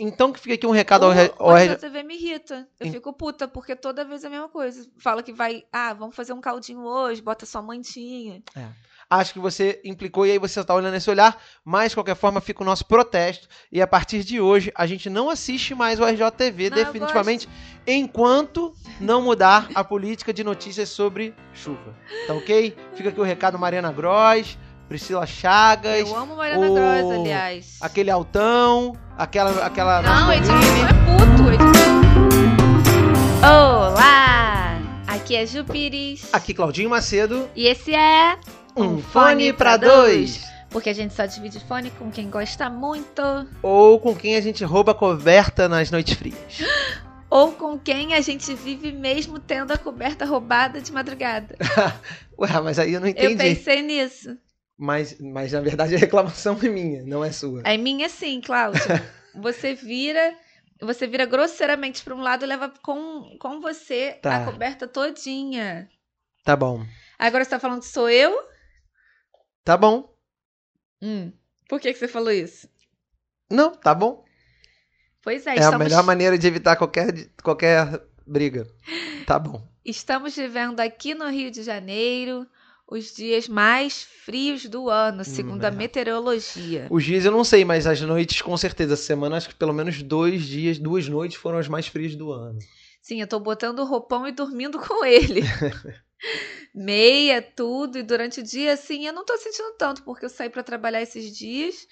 Então que fica aqui um recado ao, O, re- ao o RJ RJTV me irrita. Eu fico puta, porque toda vez é a mesma coisa. Fala que vai, ah, vamos fazer um caldinho hoje, bota sua mantinha. Acho que você implicou e aí você está olhando esse olhar, mas de qualquer forma fica o nosso protesto e a partir de hoje a gente não assiste mais o RJTV Não, definitivamente enquanto não mudar a política de notícias sobre chuva. Tá ok? Fica aqui o recado Mariana Gross, Priscila Chagas, Eu amo Mariana o- Gross, aliás. aquele altão, aquela aquela Não, Edmilson é puto. Edmilson. Olá! Aqui é Ju Pires. Aqui Claudinho Macedo, E esse é um fone pra dois. Porque a gente só divide fone com quem gosta muito Ou com quem a gente rouba a coberta nas noites frias. ou com quem a gente vive mesmo tendo a coberta roubada de madrugada. Ué, mas aí eu não Eu entendi. pensei nisso. Mas, mas na verdade a reclamação é minha, não é sua. É minha sim, Cláudia. Você vira, você vira grosseiramente para um lado e leva com, com você Tá. a coberta todinha. Tá bom. Agora você tá falando que sou eu? Tá bom. Hum. Por que, que você falou isso? Não, tá bom. Pois é, É a estamos, melhor maneira de evitar qualquer, qualquer briga. Tá bom. estamos vivendo aqui no Rio de Janeiro os dias mais frios do ano, segundo a meteorologia. Os dias eu não sei, mas as noites com certeza. Essa semana acho que pelo menos dois dias, duas noites foram as mais frias do ano. Sim, eu tô botando o roupão e dormindo com ele. Meia, tudo, e durante o dia, assim, eu não tô sentindo tanto, porque eu saí pra trabalhar esses dias,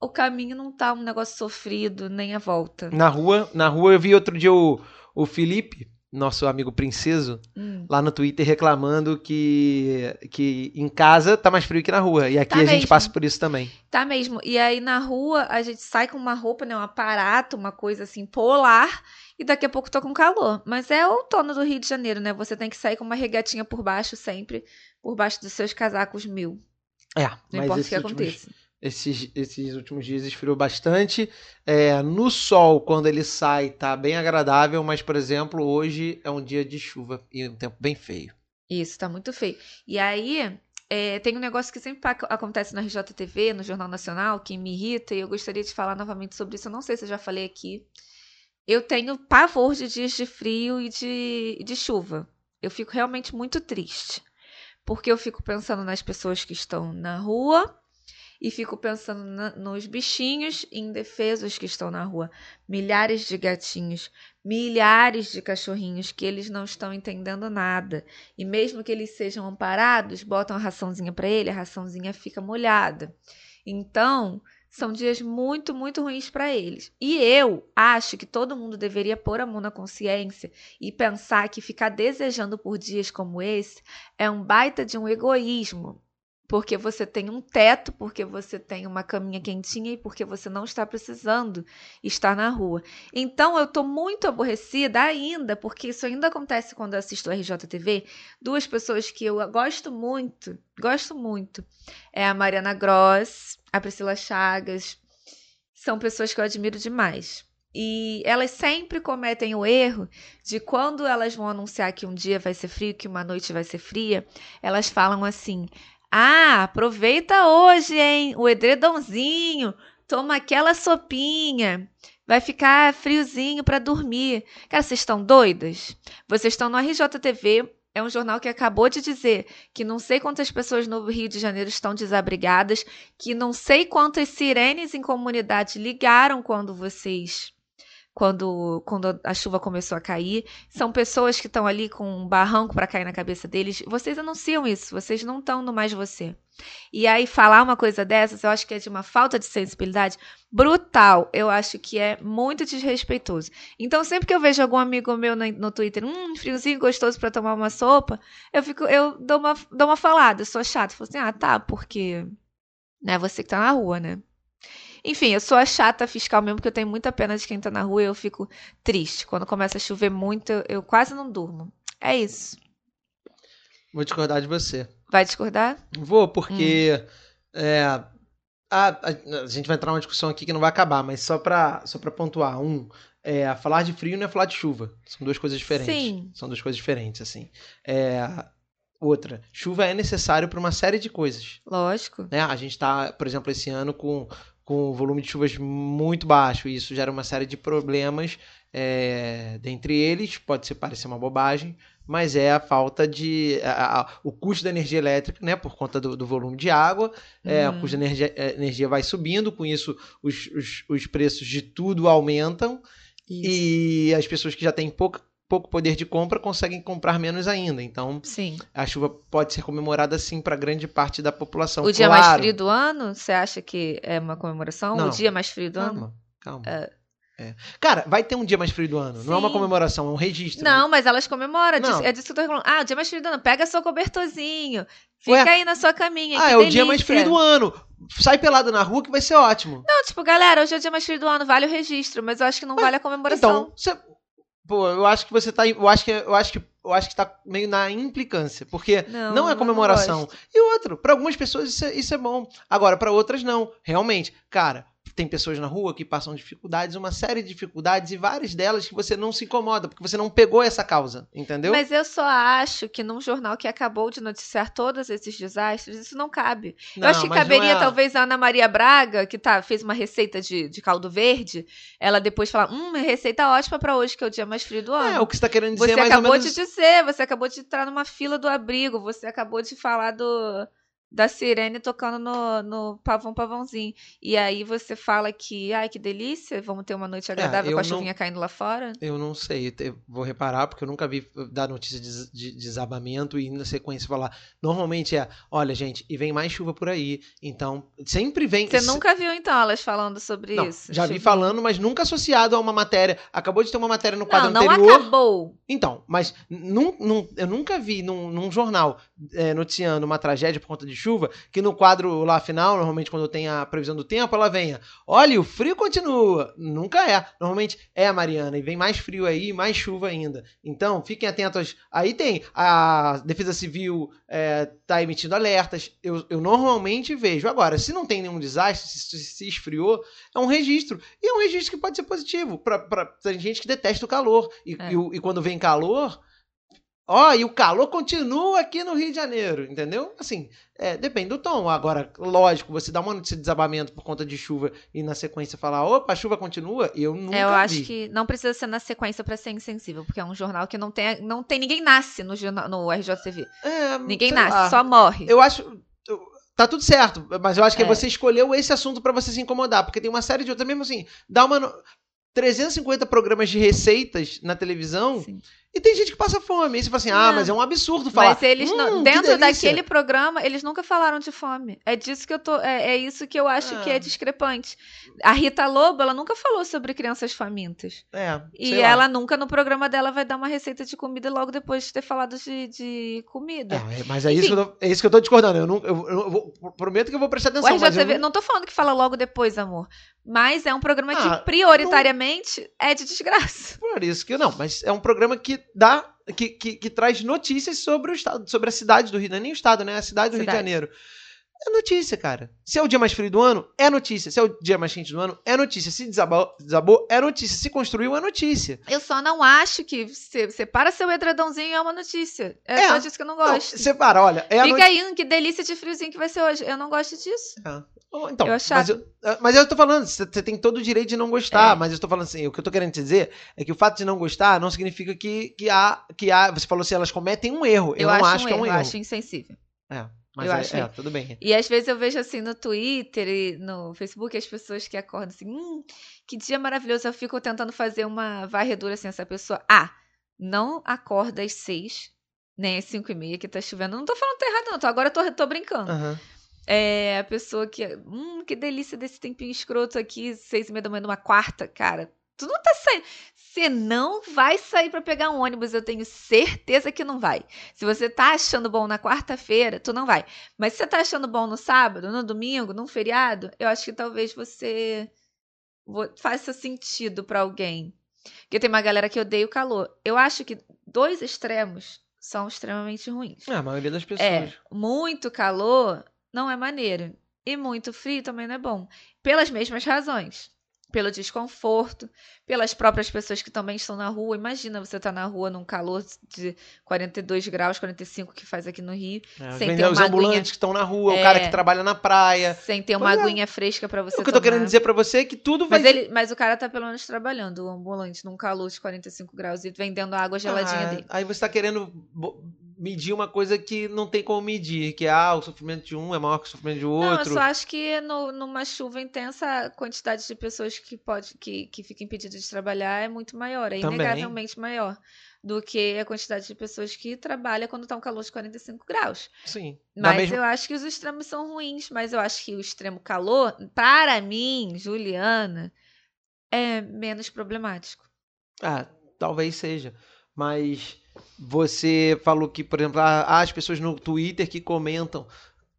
o caminho não tá um negócio sofrido, nem a volta. Na rua, na rua eu vi outro dia o, o Felipe, nosso amigo princeso, Hum. lá no Twitter reclamando que, que em casa tá mais frio que na rua. E aqui Tá a gente mesmo. passa por isso também. Tá mesmo. E aí na rua a gente sai com uma roupa, né, um aparato, uma coisa assim polar, e daqui a pouco tô com calor. Mas é outono do Rio de Janeiro, né? Você tem que sair com uma regatinha por baixo sempre, por baixo dos seus casacos mil. É, Não importa o que últimos- aconteça. Esses, esses últimos dias esfriou bastante. É, no sol, quando ele sai, tá bem agradável, mas, por exemplo, hoje é um dia de chuva e um tempo bem feio. Isso, tá muito feio. E aí, é, tem um negócio que sempre ac- acontece na RJTV, no Jornal Nacional, que me irrita, e eu gostaria de falar novamente sobre isso. Eu não sei se eu já falei aqui. Eu tenho pavor de dias de frio e de, de chuva. Eu fico realmente muito triste. Porque eu fico pensando nas pessoas que estão na rua e fico pensando na- nos bichinhos indefesos que estão na rua. Milhares de gatinhos, milhares de cachorrinhos que eles não estão entendendo nada. E mesmo que eles sejam amparados, botam a raçãozinha para ele, a raçãozinha fica molhada. Então, são dias muito, muito ruins para eles. E eu acho que todo mundo deveria pôr a mão na consciência e pensar que ficar desejando por dias como esse é um baita de um egoísmo. Porque você tem um teto, porque você tem uma caminha quentinha e porque você não está precisando estar na rua. Então eu tô muito aborrecida ainda, porque isso ainda acontece quando eu assisto RJTV. Duas pessoas que eu gosto muito, gosto muito, é a Mariana Gross, a Priscila Chagas. São pessoas que eu admiro demais. E elas sempre cometem o erro de quando elas vão anunciar que um dia vai ser frio, que uma noite vai ser fria, elas falam assim: Ah, aproveita hoje, hein? O edredomzinho, toma aquela sopinha. Vai ficar friozinho para dormir. Cara, vocês estão doidas? Vocês estão no RJTV, é um jornal que acabou de dizer que não sei quantas pessoas no Rio de Janeiro estão desabrigadas, que não sei quantas sirenes em comunidade ligaram quando vocês. Quando, quando a chuva começou a cair. São pessoas que estão ali com um barranco para cair na cabeça deles. Vocês anunciam isso, vocês não estão no mais você. E aí, falar uma coisa dessas, eu acho que é de uma falta de sensibilidade brutal. Eu acho que é muito desrespeitoso. Então, sempre que eu vejo algum amigo meu no, no Twitter, um friozinho gostoso para tomar uma sopa, eu fico, eu dou uma, dou uma falada, eu sou chata. Falo assim, ah, tá, porque. Né, você que tá na rua, né? Enfim, eu sou a chata fiscal mesmo, porque eu tenho muita pena de quem tá na rua e eu fico triste. Quando começa a chover muito, eu, eu quase não durmo. É isso. Vou discordar de você. Vai discordar? Vou, porque Hum. é, a, a- a gente vai entrar numa discussão aqui que não vai acabar, mas só pra, só pra pontuar. Um, é, falar de frio não é falar de chuva. São duas coisas diferentes. Sim. São duas coisas diferentes, assim. É, outra, chuva é necessário para uma série de coisas. Lógico. né? A gente tá, por exemplo, esse ano com, com volume de chuvas muito baixo. E isso gera uma série de problemas. É, dentre eles, pode parecer uma bobagem, mas é a falta de. A, a, o custo da energia elétrica, né? Por conta do, do volume de água. É, O custo da energia, é, energia vai subindo, com isso os, os, os preços de tudo aumentam. Isso. E as pessoas que já têm pouco, pouco poder de compra conseguem comprar menos ainda. Então, sim. a chuva pode ser comemorada sim para grande parte da população. O dia claro. mais frio do ano, você acha que é uma comemoração? Não. O dia mais frio do calma, ano? Calma. É. É. Cara, vai ter um dia mais frio do ano. Sim. Não é uma comemoração, é um registro. Não, mas elas comemoram. Não. É disso que eu tô falando. Ah, o dia mais frio do ano. Pega seu cobertorzinho. Fica Ué? aí na sua caminha. Ah, é delícia. o dia mais frio do ano. Sai pelado na rua que vai ser ótimo. Não, tipo, galera, hoje é o dia mais frio do ano, vale o registro, mas eu acho que não vale a comemoração. Então, você. Pô, eu acho que você tá. Eu acho que, eu acho que, eu acho que tá meio na implicância. Porque não, não é comemoração. Não e outro, para algumas pessoas isso é, isso é bom. Agora, para outras, não. Realmente, cara, tem pessoas na rua que passam dificuldades, uma série de dificuldades, e várias delas que você não se incomoda, porque você não pegou essa causa, entendeu? Mas eu só acho que num jornal que acabou de noticiar todos esses desastres, isso não cabe. Não, eu acho que caberia, é... talvez, a Ana Maria Braga, que tá, fez uma receita de, de caldo verde, ela depois falar: hum, receita ótima para hoje, que é o dia mais frio do ano. É, o que você tá querendo dizer Você mais acabou menos... de dizer, você acabou de entrar numa fila do abrigo, você acabou de falar do da sirene tocando no, no pavão pavãozinho. E aí você fala que, ai, que delícia, vamos ter uma noite agradável é, com a chuvinha não, caindo lá fora. Eu não sei, eu vou reparar, porque eu nunca vi dar notícia de, de, de, desabamento e na sequência falar. Normalmente é, olha, gente, e vem mais chuva por aí. Então, sempre vem. Você nunca viu, então, elas falando sobre não, isso? Já chuvinha. vi falando, mas nunca associado a uma matéria. Acabou de ter uma matéria no quadro não, anterior. Não, acabou. Então, mas num, num, eu nunca vi num, num jornal é, noticiando uma tragédia por conta de chuva que no quadro lá final, normalmente quando tem a previsão do tempo, ela venha. Olha, o frio continua. Nunca é. Normalmente é a Mariana. E vem mais frio aí, mais chuva ainda. Então, fiquem atentos. Aí tem a Defesa Civil é, tá emitindo alertas. Eu, eu normalmente vejo. Agora, se não tem nenhum desastre, se, se esfriou, é um registro. E é um registro que pode ser positivo. Para gente que detesta o calor. E, é. e, e quando vem calor Ó, oh, e o calor continua aqui no Rio de Janeiro, entendeu? Assim, é, depende do tom. Agora, lógico, você dá uma notícia de desabamento por conta de chuva e na sequência falar, opa, a chuva continua, eu nunca é, Eu vi. acho que não precisa ser na sequência para ser insensível, porque é um jornal que não tem, não tem ninguém nasce no, no RJTV. É, ninguém nasce, lá. só morre. Eu acho tá tudo certo, mas eu acho que é. você escolheu esse assunto para você se incomodar, porque tem uma série de outras, mesmo assim, dá uma 350 programas de receitas na televisão. Sim. E tem gente que passa fome. E você fala assim, ah, mas é um absurdo falar. Mas eles hum, não, dentro daquele programa, eles nunca falaram de fome. É disso que eu tô. É, é isso que eu acho que é discrepante. A Rita Lobo, ela nunca falou sobre crianças famintas. É. E ela nunca, no programa dela, vai dar uma receita de comida logo depois de ter falado de, de comida. É, mas é isso, que eu tô, é isso que eu tô discordando. Eu, não, eu, eu vou, prometo que eu vou prestar atenção. O RJTV, não... não tô falando que fala logo depois, amor. Mas é um programa ah, que prioritariamente não... é de desgraça. Por isso que não, mas é um programa que dá que, que, que, traz notícias sobre o estado, sobre a cidade do Rio, não é nem o estado, né? A cidade do cidade. Rio de Janeiro. É notícia, cara. Se é o dia mais frio do ano, é notícia. Se é o dia mais quente do ano, é notícia. Se desabou, desabou é notícia. Se construiu, é notícia. Eu só não acho que você separa seu edredomzinho é uma notícia. É, é. só disso que eu não gosto. Não, separa, olha. É Fica aí, hum, que delícia de friozinho que vai ser hoje. Eu não gosto disso. É. Então, eu mas, eu, é, mas eu tô falando, você tem todo o direito de não gostar, é. mas eu tô falando assim, o que eu tô querendo te dizer é que o fato de não gostar não significa que, que, há, que há. Você falou assim, elas cometem um erro. Eu, eu não acho, um que erro, é um erro. Eu acho insensível. É. Mas eu é, acho é, tudo bem. E às vezes eu vejo assim no Twitter e no Facebook as pessoas que acordam assim, hum, que dia maravilhoso. Eu fico tentando fazer uma varredura assim, essa pessoa. Ah, não acorda às seis, nem às cinco e meia que tá chovendo. Não tô falando tá errado, não. Tô, agora eu tô, tô brincando. Uhum. É a pessoa que. Hum, que delícia desse tempinho escroto aqui, seis e meia da manhã, numa quarta, cara. Tu não tá saindo. Você não vai sair para pegar um ônibus, eu tenho certeza que não vai. Se você tá achando bom na quarta-feira, tu não vai. Mas se você tá achando bom no sábado, no domingo, num feriado, eu acho que talvez você faça sentido para alguém. Porque tem uma galera que odeia o calor. Eu acho que dois extremos são extremamente ruins. É, a maioria das pessoas. É, muito calor não é maneiro. E muito frio também não é bom. Pelas mesmas razões. Pelo desconforto, pelas próprias pessoas que também estão na rua. Imagina você estar tá na rua num calor de 42 graus, 45 que faz aqui no Rio, É, sem vender ter os uma ambulantes aguinha, que estão na rua, É. o cara que trabalha na praia. sem ter uma Pois é. aguinha fresca para você o que eu tô tomar. querendo dizer pra você é que tudo vai Mas, ele, mas o cara tá pelo menos trabalhando, o ambulante, num calor de 45 graus e vendendo água geladinha Ah, dele. Aí você tá querendo medir uma coisa que não tem como medir, que é ah, o sofrimento de um é maior que o sofrimento de Não, eu outro. só acho que no- numa chuva intensa, a quantidade de pessoas que, pode, que, que fica impedida de trabalhar é muito maior, é Também. inegavelmente maior do que a quantidade de pessoas que trabalha quando tá um calor de 45 graus. Sim. Mas mesma- eu acho que os extremos são ruins, mas eu acho que o extremo calor, para mim, Juliana, é menos problemático. Ah, talvez seja. Mas você falou que, por exemplo, ah, há as pessoas no Twitter que comentam.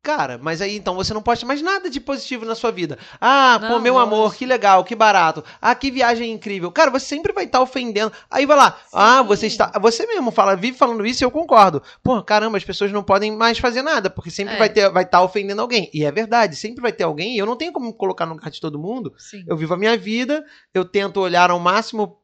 Cara, mas aí então você não posta mais nada de positivo na sua vida. Ah, pô, Não, meu amor, lógico. que legal, que barato. Ah, que viagem incrível. Cara, você sempre vai estar ofendendo. Aí vai lá. Ah, Sim. você está. Você mesmo fala, vive falando isso e eu concordo. Pô, caramba, as pessoas não podem mais fazer nada, porque sempre É. vai ter, vai estar ofendendo alguém. E é verdade, sempre vai ter alguém, e eu não tenho como colocar no lugar de todo mundo. Sim. Eu vivo a minha vida, eu tento olhar ao máximo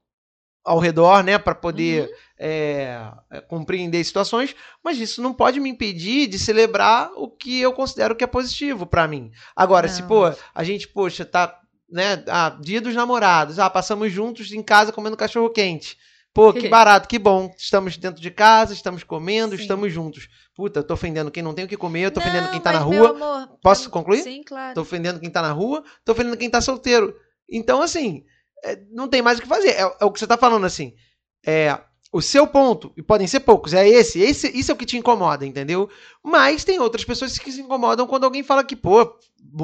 ao redor, né, para poder Uhum. é, é, compreender situações, mas isso não pode me impedir de celebrar o que eu considero que é positivo pra mim. Agora, se Não. pô, a gente, poxa, tá, né, ah, dia dos namorados, ah, passamos juntos em casa comendo cachorro quente. Pô, que barato, que bom. Estamos dentro de casa, estamos comendo, Sim. estamos juntos. Puta, eu tô ofendendo quem não tem o que comer, eu tô ofendendo Não, quem tá na rua. amor, Posso eu- concluir? Sim, claro. Tô ofendendo quem tá na rua, tô ofendendo quem tá solteiro. Então, assim, é, não tem mais o que fazer. É, é o que você tá falando, assim. É, o seu ponto, e podem ser poucos, é esse, esse. Isso é o que te incomoda, entendeu? Mas tem outras pessoas que se incomodam quando alguém fala que, pô,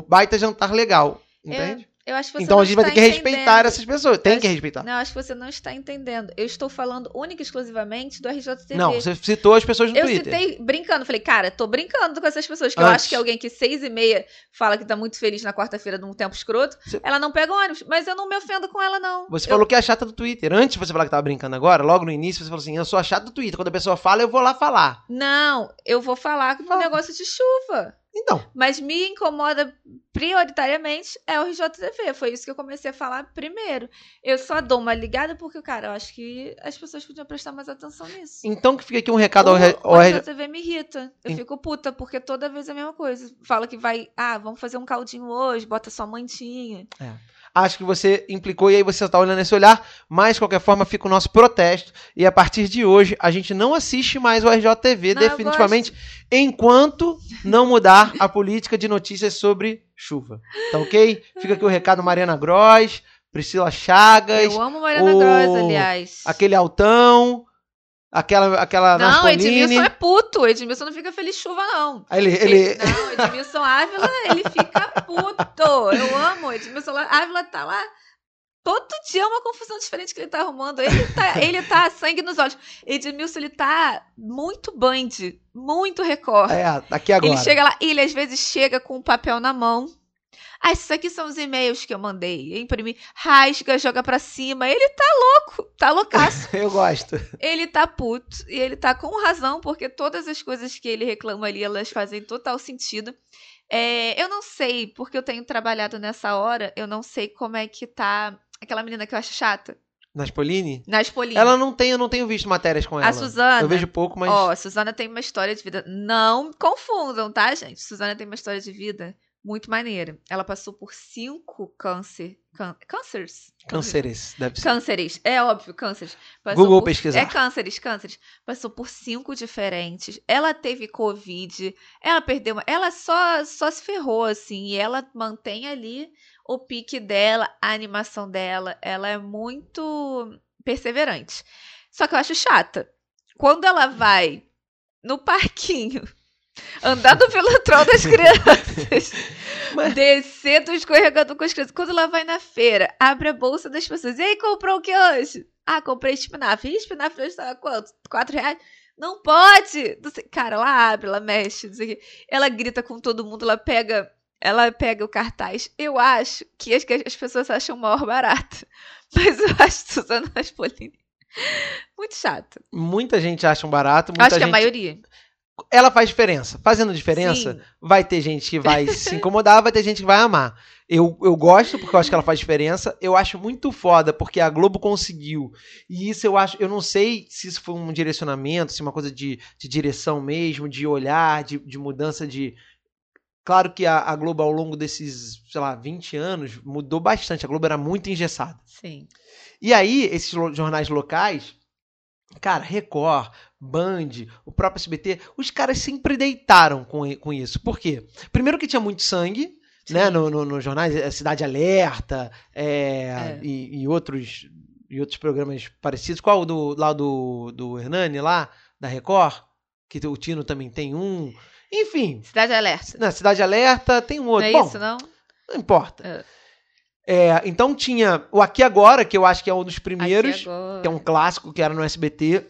baita jantar legal. Entende? Eu acho que você então a gente vai ter que respeitar entendendo. essas pessoas. Tem Eu que acho- respeitar. Não, acho que você não está entendendo. Eu estou falando única e exclusivamente do RJTV. Não, você citou as pessoas no eu Twitter. citei brincando, falei, cara, tô brincando com essas pessoas, que eu acho que alguém que seis e meia fala que tá muito feliz na quarta-feira num tempo escroto, Você- ela não pega ônibus, mas eu não me ofendo com ela, não. Você Eu- falou que é a chata do Twitter. Antes de você falar que tava brincando agora, logo no início, você falou assim: eu sou a chata do Twitter. Quando a pessoa fala, eu vou lá falar. Não, eu vou falar do Fala. negócio de chuva. Então, Mas me incomoda prioritariamente é o RJTV. Foi isso que eu comecei a falar primeiro. Eu só dou uma ligada porque, cara, eu acho que as pessoas podiam prestar mais atenção nisso. então que fica aqui um recado ao, O, re- ao o RJ RJTV me irrita. Eu Em- fico puta, porque toda vez é a mesma coisa. Fala que vai, ah, vamos fazer um caldinho hoje, bota sua mantinha. Acho que você implicou e aí você tá olhando esse olhar, mas de qualquer forma fica o nosso protesto e a partir de hoje a gente não assiste mais o RJTV Não, definitivamente enquanto não mudar a política de notícias sobre chuva. Tá ok? Fica aqui o recado Mariana Gross, Priscila Chagas, Eu amo Mariana o- Gross, aliás. aquele Altão, aquela aquela Não, Naspolini. Edmilson é puto. Edmilson não fica feliz chuva, não. Aí ele, ele Não, Edmilson Ávila, ele fica puto. Eu amo. Edmilson Ávila tá lá. Todo dia é uma confusão diferente que ele tá arrumando. Ele tá, ele tá sangue nos olhos. Edmilson, ele tá muito Band, muito Record. é, aqui agora. Ele chega lá, e ele às vezes chega com o papel na mão. Ah, esses aqui são os e-mails que eu mandei. Imprimi, rasga, joga pra cima. Ele tá louco, tá loucaço. Eu gosto. ele tá puto. E ele tá com razão, porque todas as coisas que ele reclama ali, elas fazem total sentido. É, eu não sei, porque eu tenho trabalhado nessa hora, eu não sei como é que tá aquela menina que eu acho chata. Naspolini? Nas Polinas. Ela não tem, eu não tenho visto matérias com ela. A Suzana. Eu vejo pouco, mas Ó, a Suzana tem uma história de vida. Não confundam, tá, gente? Suzana tem uma história de vida muito maneira. Ela passou por cinco câncer. Cânceres? cânceres, deve ser. Cânceres, é óbvio, cânceres. Passou Google por- pesquisar. É cânceres, cânceres. Passou por cinco diferentes. Ela teve Covid. Ela perdeu uma. Ela só, só se ferrou, assim. E ela mantém ali o pique dela, a animação dela. Ela é muito perseverante. Só que eu acho chata. Quando ela vai no parquinho. Andar do velotrol das crianças. Mas- Descer do escorregador com as crianças. Quando ela vai na feira, abre a bolsa das pessoas. E aí, comprou o que hoje? Ah, comprei espinafre. E espinafre hoje tava quanto? Quatro reais? Não pode! Não Cara, ela abre, ela mexe, não sei o quê. Ela grita com todo mundo, ela pega. Ela pega o cartaz. Eu acho que as, que as pessoas acham o maior barato. Mas eu acho Suzana Raspolini muito chata. Muita gente acha um barato, muita acho que gente. a maioria. Ela faz diferença. Fazendo diferença, Sim. vai ter gente que vai se incomodar, vai ter gente que vai amar. Eu, eu gosto porque eu acho que ela faz diferença. Eu acho muito foda porque a Globo conseguiu. E isso eu acho. Eu não sei se isso foi um direcionamento, se é uma coisa de, de direção mesmo, de olhar, de, de mudança de. Claro que a, a Globo, ao longo desses, sei lá, 20 anos, mudou bastante. A Globo era muito engessada. Sim. E aí, esses jornais locais, cara, Record, Band, o próprio SBT, os caras sempre deitaram com, com isso. Por quê? Primeiro que tinha muito sangue, né, no, no, nos jornais, é, Cidade Alerta, é, É. E, e outros e outros programas parecidos. Qual o do, lá do, do Hernani, lá, da Record? Que o Tino também tem um. Enfim, Cidade Alerta. na Cidade Alerta tem um Não outro. é Bom, isso, não? não importa. É. É, então tinha o Aqui Agora, que eu acho que é um dos primeiros, que é um clássico que era no SBT.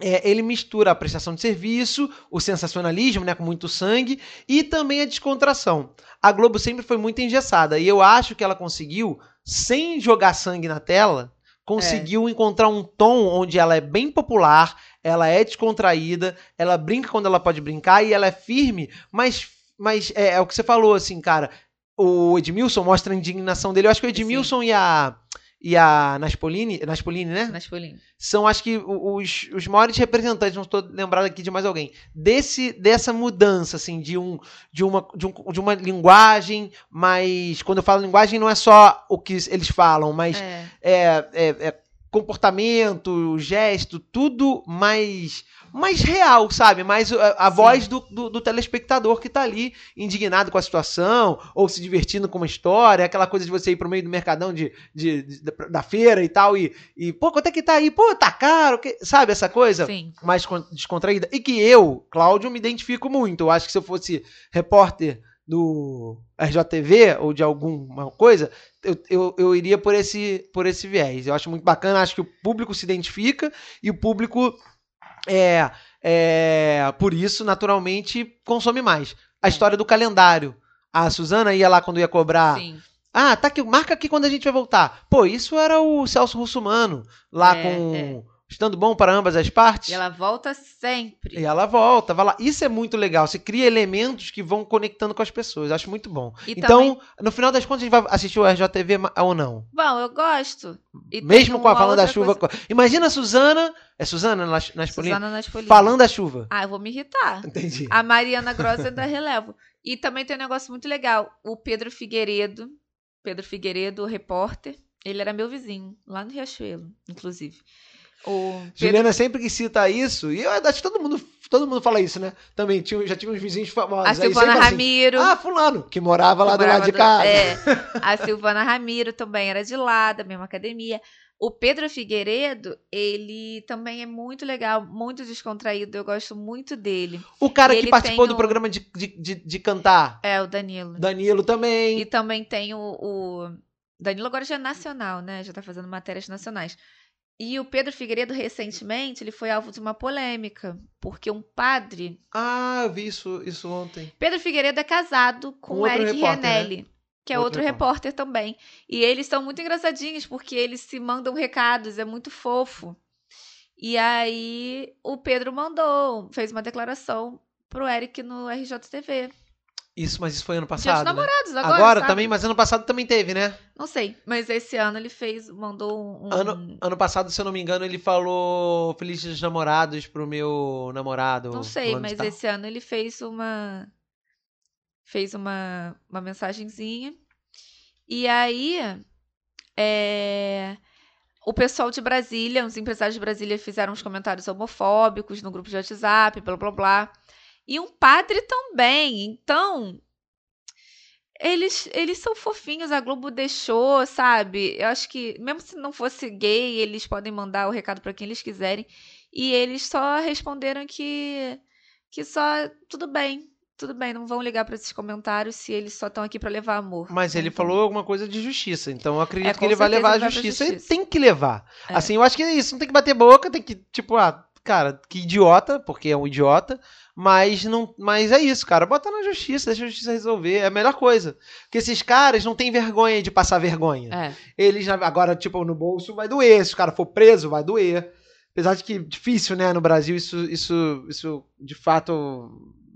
É, ele mistura a prestação de serviço, o sensacionalismo, né, com muito sangue, e também a descontração. A Globo sempre foi muito engessada, e eu acho que ela conseguiu, sem jogar sangue na tela, conseguiu encontrar um tom onde ela é bem popular, ela é descontraída, ela brinca quando ela pode brincar, e ela é firme, mas, mas é, é o que você falou, assim, cara. O Edmilson mostra a indignação dele. Eu acho que o Edmilson e a. E a Naspolini, Naspolini, né? Naspolini. são acho que os, os maiores representantes, não estou lembrado aqui de mais alguém, desse dessa mudança assim de um de uma de, um, de uma linguagem, mas quando eu falo linguagem não é só o que eles falam, mas É. é, é, é comportamento, gesto, tudo mais mais real, sabe? Mais a, a Sim. voz do, do, do telespectador que tá ali indignado com a situação ou se divertindo com uma história, aquela coisa de você ir pro meio do mercadão de, de, de- da- feira e tal e, e pô, quanto é que tá aí? Pô, tá caro, que- sabe essa coisa? Sim. mais con- descontraída. E que eu, Cláudio, me identifico muito. Eu acho que se eu fosse repórter do RJTV ou de alguma coisa, eu, eu, eu iria por esse, por esse viés. Eu acho muito bacana, acho que o público se identifica e o público, é, é por isso, naturalmente, consome mais. A É. história do calendário. A Suzana ia lá quando ia cobrar. Sim. Ah, tá aqui, marca aqui quando a gente vai voltar. Pô, isso era o Celso Russumano, lá É, com é. Estando Bom para Ambas as Partes. E ela volta sempre. E ela volta, vai lá. Isso é muito legal. Você cria elementos que vão conectando com as pessoas. Acho muito bom. E então, também- no final das contas, a gente vai assistir o RJTV ou não? Bom, eu gosto. E Mesmo com a falando da chuva. coisa- Imagina a Suzana. É Suzana nas, nas Suzana Naspolini. Falando da chuva. Ah, eu vou me irritar. Entendi. A Mariana Grossa ainda relevo. E também tem um negócio muito legal. O Pedro Figueiredo, Pedro Figueiredo, o repórter, ele era meu vizinho, lá no Riachuelo, inclusive. Pedro, Juliana sempre que cita isso, e eu acho que todo mundo, todo mundo fala isso, né? Também tinha, já tinha uns vizinhos famosos. a Silvana assim, Ramiro. ah, fulano, que morava lá que do lado de casa. É, a Silvana Ramiro também era de lá, da mesma academia. O Pedro Figueiredo, ele também é muito legal, muito descontraído. Eu gosto muito dele. O cara E que ele participou tem do programa de, de, de, de cantar. É, o Danilo. Danilo também. E também tem o, o- Danilo agora já é nacional, né? Já tá fazendo matérias nacionais. E o Pedro Figueiredo, recentemente, ele foi alvo de uma polêmica, porque um padre. Ah, eu vi isso, isso ontem. Pedro Figueiredo é casado com outro Eric repórter, né? Renelli, que é Outro outro repórter também. E eles são muito engraçadinhos, porque eles se mandam recados, é muito fofo. E aí o Pedro mandou, fez uma declaração pro Eric no RJTV. Isso, mas isso foi ano Dia dos passado. né? namorados, agora. Agora sabe? também, mas ano passado também teve, né? Não sei, mas esse ano ele fez, mandou um. Ano, ano passado, se eu não me engano, ele falou Feliz dos Namorados pro meu namorado. Não sei, mas esse ano ele fez uma. Fez uma, uma mensagenzinha. E aí. é, O pessoal de Brasília, os empresários de Brasília fizeram uns comentários homofóbicos no grupo de WhatsApp, blá blá blá. E um padre também. Então. Eles, eles são fofinhos, a Globo deixou, sabe? Eu acho que, mesmo se não fosse gay, eles podem mandar o recado pra quem eles quiserem. E eles só responderam que que só tudo bem, tudo bem, não vão ligar pra esses comentários se eles só estão aqui pra levar amor. Mas ele Então, falou alguma coisa de justiça, então eu acredito É, que ele vai levar a pra justiça. Ele justiça. tem que levar. É. Assim, eu acho que é isso. Não tem que bater boca, tem que, tipo, ah, cara, que idiota, porque é um idiota. Mas não, mas é isso, cara. Bota na justiça, deixa a justiça resolver. É a melhor coisa. Porque esses caras não têm vergonha de passar vergonha. É, Eles, agora, tipo, no bolso vai doer. Se o cara for preso, vai doer. Apesar de que difícil, né, no Brasil, isso, isso, isso de fato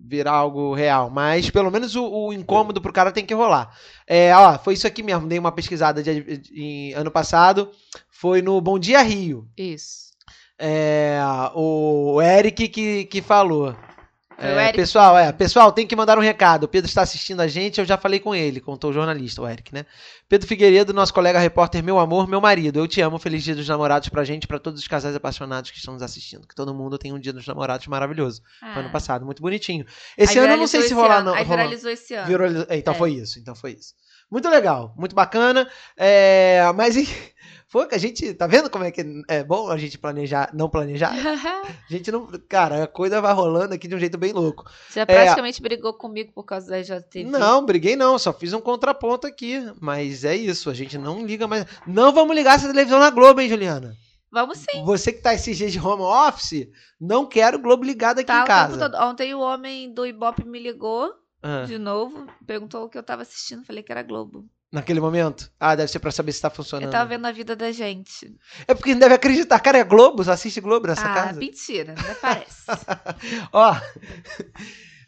virar algo real. Mas pelo menos o, o incômodo pro cara tem que rolar. É, ó, foi isso aqui mesmo. Dei uma pesquisada de, de- em- ano passado. Foi no Bom Dia Rio. Isso. É, o Eric que, que falou. É, pessoal, é, pessoal, tem que mandar um recado. O Pedro está assistindo a gente, eu já falei com ele, contou o jornalista, o Eric, né? Pedro Figueiredo, nosso colega repórter, meu amor, meu marido. Eu te amo, feliz dia dos namorados pra gente, pra todos os casais apaixonados que estão nos assistindo. Que todo mundo tem um dia dos namorados maravilhoso. Foi ano Ah. passado, muito bonitinho. Esse Aí ano eu não sei viralizou se rolar não. Aí viralizou esse ano. É, Então É. foi isso, então foi isso. Muito legal, muito bacana. É, mas foi que a gente. Tá vendo como é que é bom a gente planejar, não planejar? A gente não. Cara, a coisa vai rolando aqui de um jeito bem louco. Já praticamente brigou comigo por causa da RJTV. Não, briguei não, só fiz um contraponto aqui. Mas é isso, a gente não liga mais. Não vamos ligar essa televisão na Globo, hein, Juliana? Vamos sim. Você que tá esses dias de home office, não quero o Globo ligado aqui Tá, em casa. Ontem o homem do Ibope me ligou Ah, de novo, perguntou o que eu tava assistindo, falei que era Globo. Naquele momento? Ah, deve ser pra saber se tá funcionando. Eu tava vendo a vida da gente. É porque não deve acreditar. Cara, é Globo? Você assiste Globo nessa ah, casa? mentira, até parece. Ó,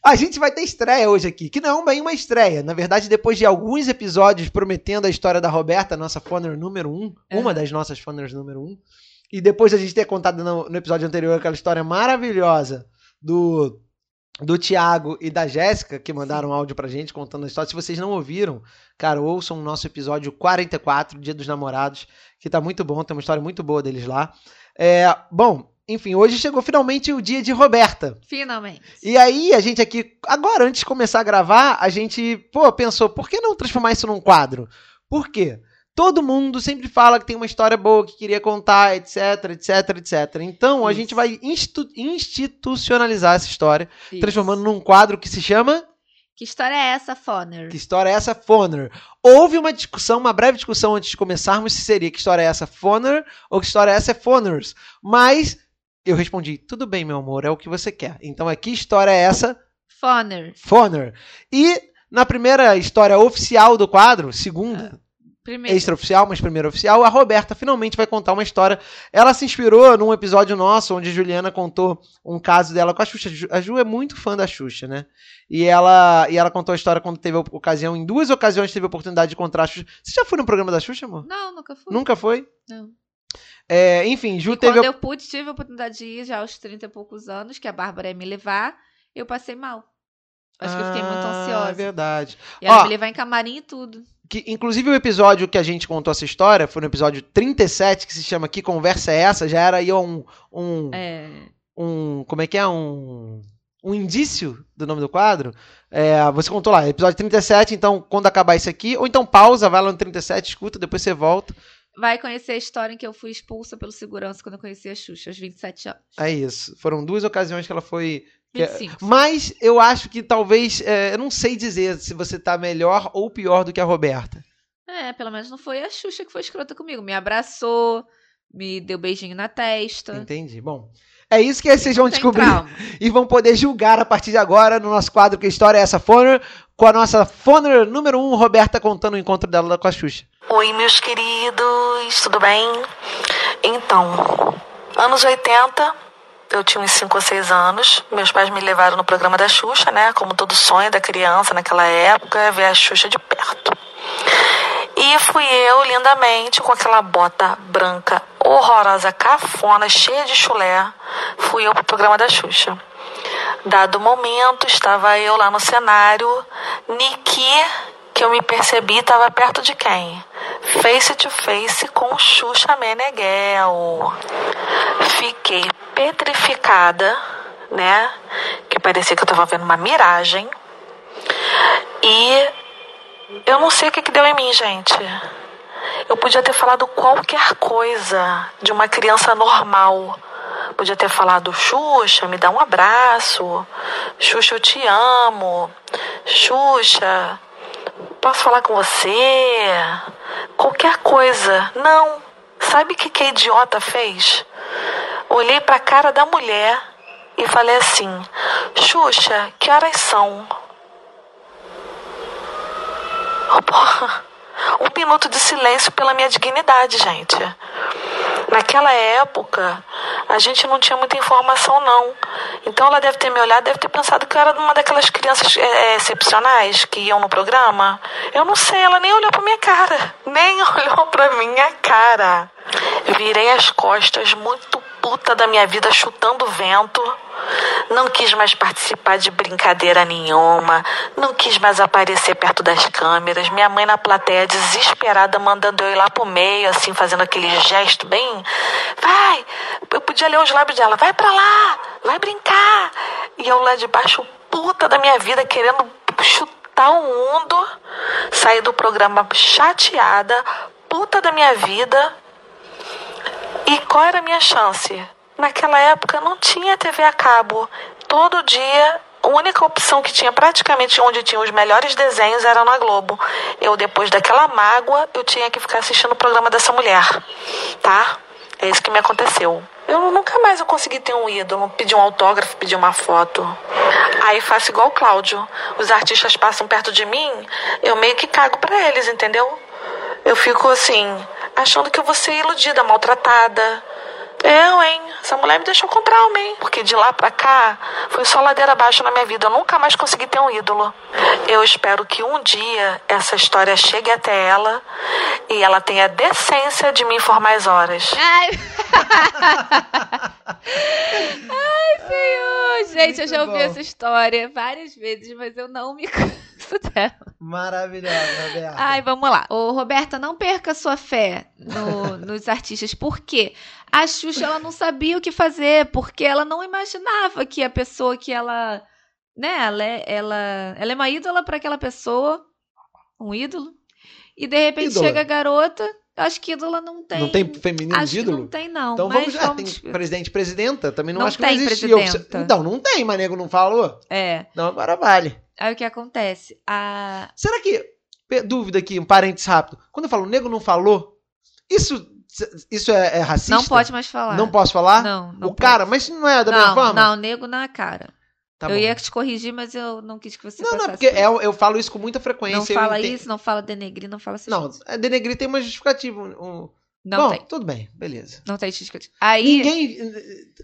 a gente vai ter estreia hoje aqui, que não é bem uma estreia. Na verdade, depois de alguns episódios prometendo a história da Roberta, nossa Foner número um, uma Uhum. das nossas Foners número um, e depois a gente ter contado no, no episódio anterior aquela história maravilhosa do do Thiago e da Jéssica, que mandaram áudio pra gente contando a história. Se vocês não ouviram, cara, ouçam o nosso episódio 44, Dia dos Namorados, que tá muito bom, tem uma história muito boa deles lá. É, bom, enfim, hoje chegou finalmente o dia de Roberta. Finalmente. E aí, a gente aqui, agora, antes de começar a gravar, a gente, pô, pensou, por que não transformar isso num quadro? Por quê? Todo mundo sempre fala que tem uma história boa, que queria contar, etc, etc, etc. Então, a Isso. gente vai institu- institucionalizar essa história, Isso. transformando num quadro que se chama Que história é essa, Foner? Que história é essa, Foner? Houve uma discussão, uma breve discussão antes de começarmos se seria que história é essa, Foner, ou que história é essa, é Foners. Mas eu respondi, tudo bem, meu amor, é o que você quer. Então é que história é essa, Foner. Foner. E na primeira história oficial do quadro, segunda, Primeiro. extraoficial, mas primeira oficial, a Roberta finalmente vai contar uma história. Ela se inspirou num episódio nosso, onde a Juliana contou um caso dela com a Xuxa. A Ju é muito fã da Xuxa, né? E ela, e ela contou a história quando teve a ocasião, em duas ocasiões teve a oportunidade de encontrar a Xuxa. Você já foi no programa da Xuxa, amor? Não, nunca fui. Nunca foi? Não. É, enfim, Ju E teve. quando a- eu pude, tive a oportunidade de ir já aos 30 e poucos anos, que a Bárbara ia me levar, eu passei mal. Acho que eu fiquei muito Ah, ansiosa. É verdade. E ela Ó, me levar em camarim e tudo. Que, inclusive o episódio que a gente contou essa história foi no episódio 37, que se chama Que Conversa é Essa? Já era aí um. um É. um. Como é que é? Um. Um indício do nome do quadro. É, você contou lá, episódio 37, então quando acabar isso aqui, ou então pausa, vai lá no 37, escuta, depois você volta. Vai conhecer a história em que eu fui expulsa pelo segurança quando eu conheci a Xuxa, aos 27 anos. É isso. Foram duas ocasiões que ela foi. Que- 25. Mas eu acho que talvez. é, eu não sei dizer se você tá melhor ou pior do que a Roberta. É, pelo menos não foi a Xuxa que foi escrota comigo. Me abraçou, me deu beijinho na testa. Entendi. Bom. É isso que vocês vão descobrir trauma. e vão poder julgar a partir de agora no nosso quadro Que História é essa Foner, com a nossa Foner número 1, um, Roberta, contando o encontro dela com a Xuxa. Oi, meus queridos, tudo bem? Então, anos 80, eu tinha uns 5 ou 6 anos. Meus pais me levaram no programa da Xuxa, né? Como todo sonho da criança naquela época, ver a Xuxa de perto. E fui eu, lindamente, com aquela bota branca horrorosa, cafona, cheia de chulé, fui eu pro programa da Xuxa. Dado o momento, estava eu lá no cenário, Niki, que eu me percebi, estava perto de quem? Face to face com Xuxa Meneghel. Fiquei petrificada, né? Que parecia que eu estava vendo uma miragem. E eu não sei o que, que deu em mim, gente. Eu podia ter falado qualquer coisa de uma criança normal. Podia ter falado, Xuxa, me dá um abraço. Xuxa, eu te amo. Xuxa, posso falar com você? Qualquer coisa. Não. Sabe o que, que a idiota fez? Olhei pra cara da mulher e falei assim: Xuxa, que horas são? Oh, porra. Um minuto de silêncio pela minha dignidade, gente. Naquela época, A gente não tinha muita informação, não. Então ela deve ter me olhado, deve ter pensado que eu era uma daquelas crianças é, excepcionais que iam no programa. Eu não sei, ela nem olhou pra minha cara. Nem olhou pra minha cara. Virei as costas, muito puta da minha vida, chutando vento. Não quis mais participar de brincadeira nenhuma. Não quis mais aparecer perto das câmeras. Minha mãe na plateia, desesperada, mandando eu ir lá pro meio, assim, fazendo aquele gesto bem. Vai! Eu podia ler os lábios dela. Vai pra lá! Vai brincar! E eu lá de baixo, puta da minha vida, querendo chutar o mundo. Saí do programa chateada, puta da minha vida. E qual era a minha chance? Naquela época não tinha TV a cabo. Todo dia, a única opção que tinha praticamente onde tinha os melhores desenhos era na Globo. Eu, depois daquela mágoa, eu tinha que ficar assistindo o programa dessa mulher. Tá? É isso que me aconteceu. Eu nunca mais eu consegui ter um ídolo, pedir um autógrafo, pedir uma foto. Aí faço igual o Cláudio. Os artistas passam perto de mim, eu meio que cago pra eles, entendeu? Eu fico assim, achando que eu vou ser iludida, maltratada. Eu, hein? Essa mulher me deixou comprar uma, hein? Porque de lá pra cá foi só ladeira abaixo na minha vida. Eu nunca mais consegui ter um ídolo. Eu espero que um dia essa história chegue até ela e ela tenha decência de me informar as horas. Ai, Ai senhor! Gente, eu já ouvi bom. essa história várias vezes, mas eu não me canso dela. Maravilhosa, Roberta. Ai, vamos lá. Ô, Roberta, não perca sua fé no- nos artistas. Por quê? A Xuxa, ela não sabia o que fazer, porque ela não imaginava que a pessoa que ela... Né, ela é, ela, ela é uma ídola para aquela pessoa, um ídolo, e de repente Ídola. chega a garota, acho que ídola não tem... Não tem feminino Acho de ídolo? não tem, não. Então mas vamos já. vamos... Tem presidente presidenta? Também não, Não acho que tem não existia. presidenta. Então, não tem, mas nego não falou. É, Não, agora vale. aí o que acontece? A... Será que. Dúvida aqui, um parênteses rápido. Quando eu falo nego não falou, isso, isso é, é racista? Não pode mais falar. Não posso falar? Não, não o cara, mas não é da mesma Não, forma? não, nego na cara. Tá eu bom. ia te corrigir, mas eu não quis que você Não, não, porque por é- eu, falo isso com muita frequência. Não eu fala isso, não fala denegrir, não fala essas Não, coisas. é denegrir tem uma justificativa. um- Não Bom, tem. tudo bem, beleza. Não tem justificativa. Aí, Ninguém.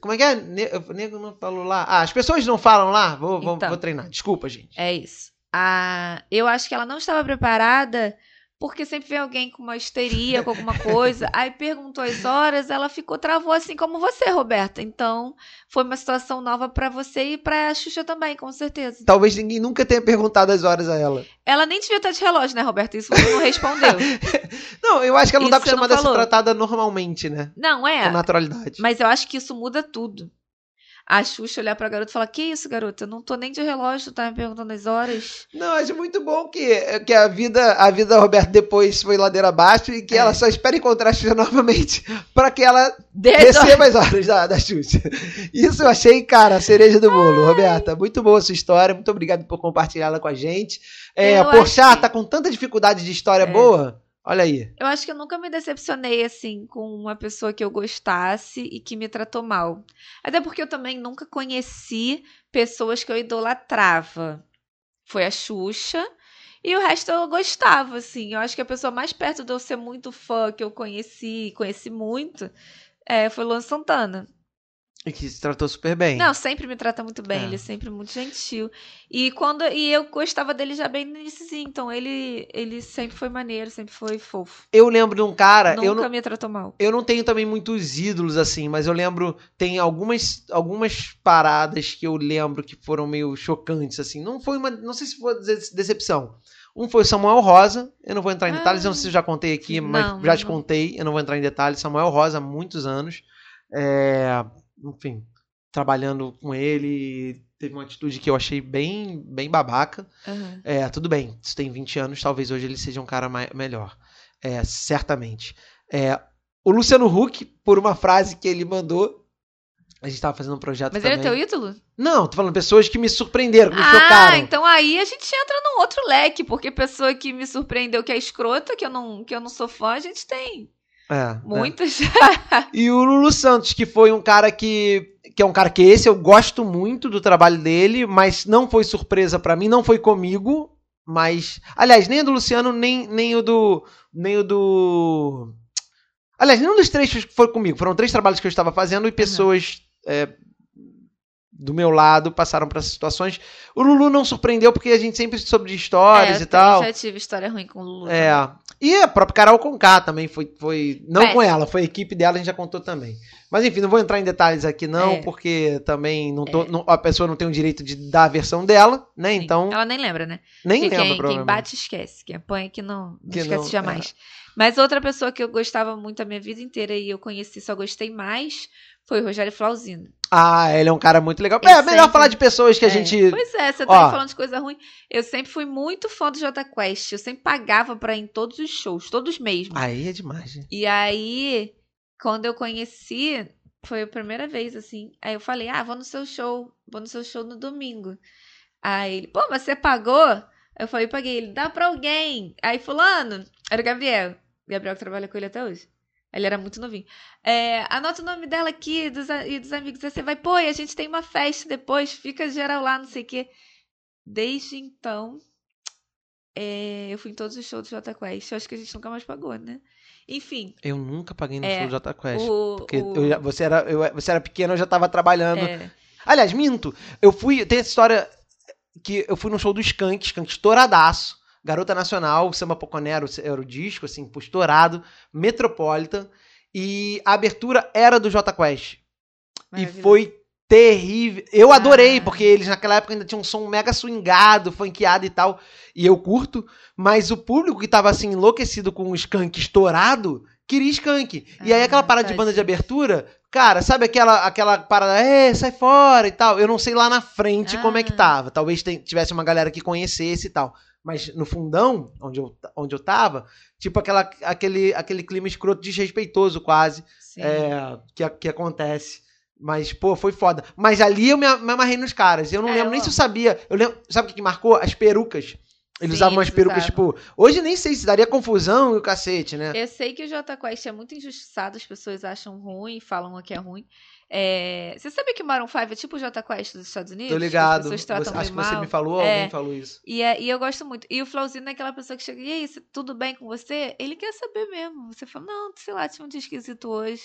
Como é que é? Nego não falou lá. Ah, as pessoas não falam lá? Vou, vou, Então. vou treinar. Desculpa, gente. é isso. A... Eu acho que ela não estava preparada porque sempre vem alguém com uma histeria, com alguma coisa. Aí perguntou as horas, ela ficou, travou assim como você, Roberta. Então, foi uma situação nova pra você e pra Xuxa também, com certeza. Talvez ninguém nunca tenha perguntado as horas a ela. Ela nem devia estar de relógio, né, Roberta? Isso você não respondeu. Não, eu acho que ela não tá Isso não acostumada a ser tratada normalmente, né? Não, é. Com naturalidade. Mas eu acho que isso muda tudo. A Xuxa olhar pra garota e falar: Que isso, garota? Eu não tô nem de relógio, tá me perguntando as horas. Não, acho muito bom que, que a vida a vida da Roberta depois foi ladeira abaixo e que É. ela só espera encontrar a Xuxa novamente pra que ela Dez horas. receba as horas da, da Xuxa. Isso eu achei, cara, a cereja do bolo. Roberta, muito boa a sua história. Muito obrigado por compartilhá-la com a gente. É, Porchat acho que- tá com tanta dificuldade de história É. boa. Olha aí. Eu acho que eu nunca me decepcionei assim com uma pessoa que eu gostasse e que me tratou mal. Até porque eu também nunca conheci pessoas que eu idolatrava. Foi a Xuxa e o resto eu gostava, assim. Eu acho que a pessoa mais perto de eu ser muito fã que eu conheci, conheci muito, é, foi Luan Santana. E que se tratou super bem. Não, sempre me trata muito bem, É. ele é sempre muito gentil. E quando e eu gostava dele já bem no iníciozinho, então ele ele sempre foi maneiro, sempre foi fofo. Eu lembro de um cara. Nunca eu não, me tratou mal. Eu não tenho também muitos ídolos assim, mas eu lembro tem algumas algumas paradas que eu lembro que foram meio chocantes assim. Não foi uma, não sei se foi de- decepção. Um foi o Samuel Rosa, eu não vou entrar em Ah. detalhes, eu não sei se eu já contei aqui, mas Não, já te não. contei, eu não vou entrar em detalhes. Samuel Rosa há muitos anos, é, enfim, trabalhando com ele, teve uma atitude que eu achei bem bem babaca. Aham. É, tudo bem. Isso tem 20 anos, talvez hoje ele seja um cara mai- melhor. É, certamente. É, o Luciano Huck, por uma frase que ele mandou. A gente tava fazendo um projeto Mas também. ele é teu ídolo? Não, tô falando pessoas que me surpreenderam, que me ah, chocaram. então aí a gente entra num outro leque, porque pessoa que me surpreendeu que é escrota, que eu não, que eu não sou fã, a gente tem É, é. muitas. E o Lulu Santos, que foi um cara que. Que é um cara que esse eu gosto muito do trabalho dele, mas não foi surpresa pra mim, não foi comigo. Mas. Aliás, nem o do Luciano, nem, nem o do. Nem o do. Aliás, nenhum dos três foi comigo. Foram três trabalhos que eu estava fazendo e pessoas é, do meu lado passaram por essas situações. O Lulu não surpreendeu porque a gente sempre soube de histórias É, e tal. Eu já tive história ruim com o Lulu. É. E a própria Carol Conká também foi. foi não É. com ela, foi a equipe dela, a gente já contou também. Mas enfim, não vou entrar em detalhes aqui, não, É. porque também não tô, não- a pessoa não tem o direito de dar a versão dela, né? Sim. Então, Ela nem lembra, né? nem Porque lembra, quem, quem bate esquece. Quem apanha que não, não Que esquece não- é. jamais. Mas outra pessoa que eu gostava muito a minha vida inteira e eu conheci, só gostei mais, foi o Rogério Flauzino. Ah, ele é um cara muito legal. Eu É, melhor sempre- falar de pessoas que a É. gente. Pois é, você tá falando de coisa ruim. Eu sempre fui muito fã do Jota Quest. Eu sempre pagava pra ir em todos os shows, todos mesmo. Aí é demais. E aí, quando eu conheci, foi a primeira vez, assim. Aí eu falei, ah, vou no seu show, vou no seu show no domingo. Aí ele, pô, mas você pagou? Eu falei, paguei. Ele, dá pra alguém. Aí fulano, era o Gabriel. Gabriel que trabalha com ele até hoje. Ele era muito novinho. É, anota o nome dela aqui dos, e dos amigos. Aí você vai, pô, e a gente tem uma festa depois, fica geral lá, não sei o quê. Desde então, é, eu fui em todos os shows do Jota Quest. Eu acho que a gente nunca mais pagou, né? Enfim, Eu nunca paguei no É, show do Jota Quest. o, Porque o- eu você, era, eu- você era pequeno, eu já tava trabalhando. é, Aliás, minto. Eu fui. Tem essa história que eu fui no show do Skank, Skank estouradaço. Garota Nacional, Samba Poconero era o disco, assim, pô, estourado. Metropolitan. E a abertura era do Jota Quest. E foi terrível. Eu adorei, Ah. porque eles naquela época ainda tinham um som mega swingado, funkeado e tal. E eu curto. Mas o público que tava assim, enlouquecido com o Skank estourado, queria Skank. E aí Ah, aquela parada de banda de abertura, cara, sabe aquela, aquela parada, é, sai fora e tal. Eu não sei lá na frente como é que Ah. tava. Talvez tivesse uma galera que conhecesse e tal. Mas no fundão, onde eu, onde eu tava, tipo aquela, aquele, aquele clima escroto, desrespeitoso quase é, que, que acontece. Mas, pô, foi foda. Mas ali eu me, me amarrei nos caras. Eu não É, lembro eu nem se eu sabia. Eu lembro, sabe o que, marcou? As perucas. Eles Sim, usavam umas eles perucas, usavam. tipo. Hoje nem sei se daria confusão e o cacete, né? Eu sei que o Jota Quest é muito injustiçado, as pessoas acham ruim, falam que é ruim. É, Você sabe que Maroon 5 é tipo o Jota Quest dos Estados Unidos? Tô ligado. As pessoas tratam Você- acho que você me falou, É. alguém falou isso. E, é- e eu gosto muito. E o Flauzino é aquela pessoa que chega, e aí, tudo bem com você? Ele quer saber mesmo. Você fala, não, sei lá, tinha um dia esquisito hoje.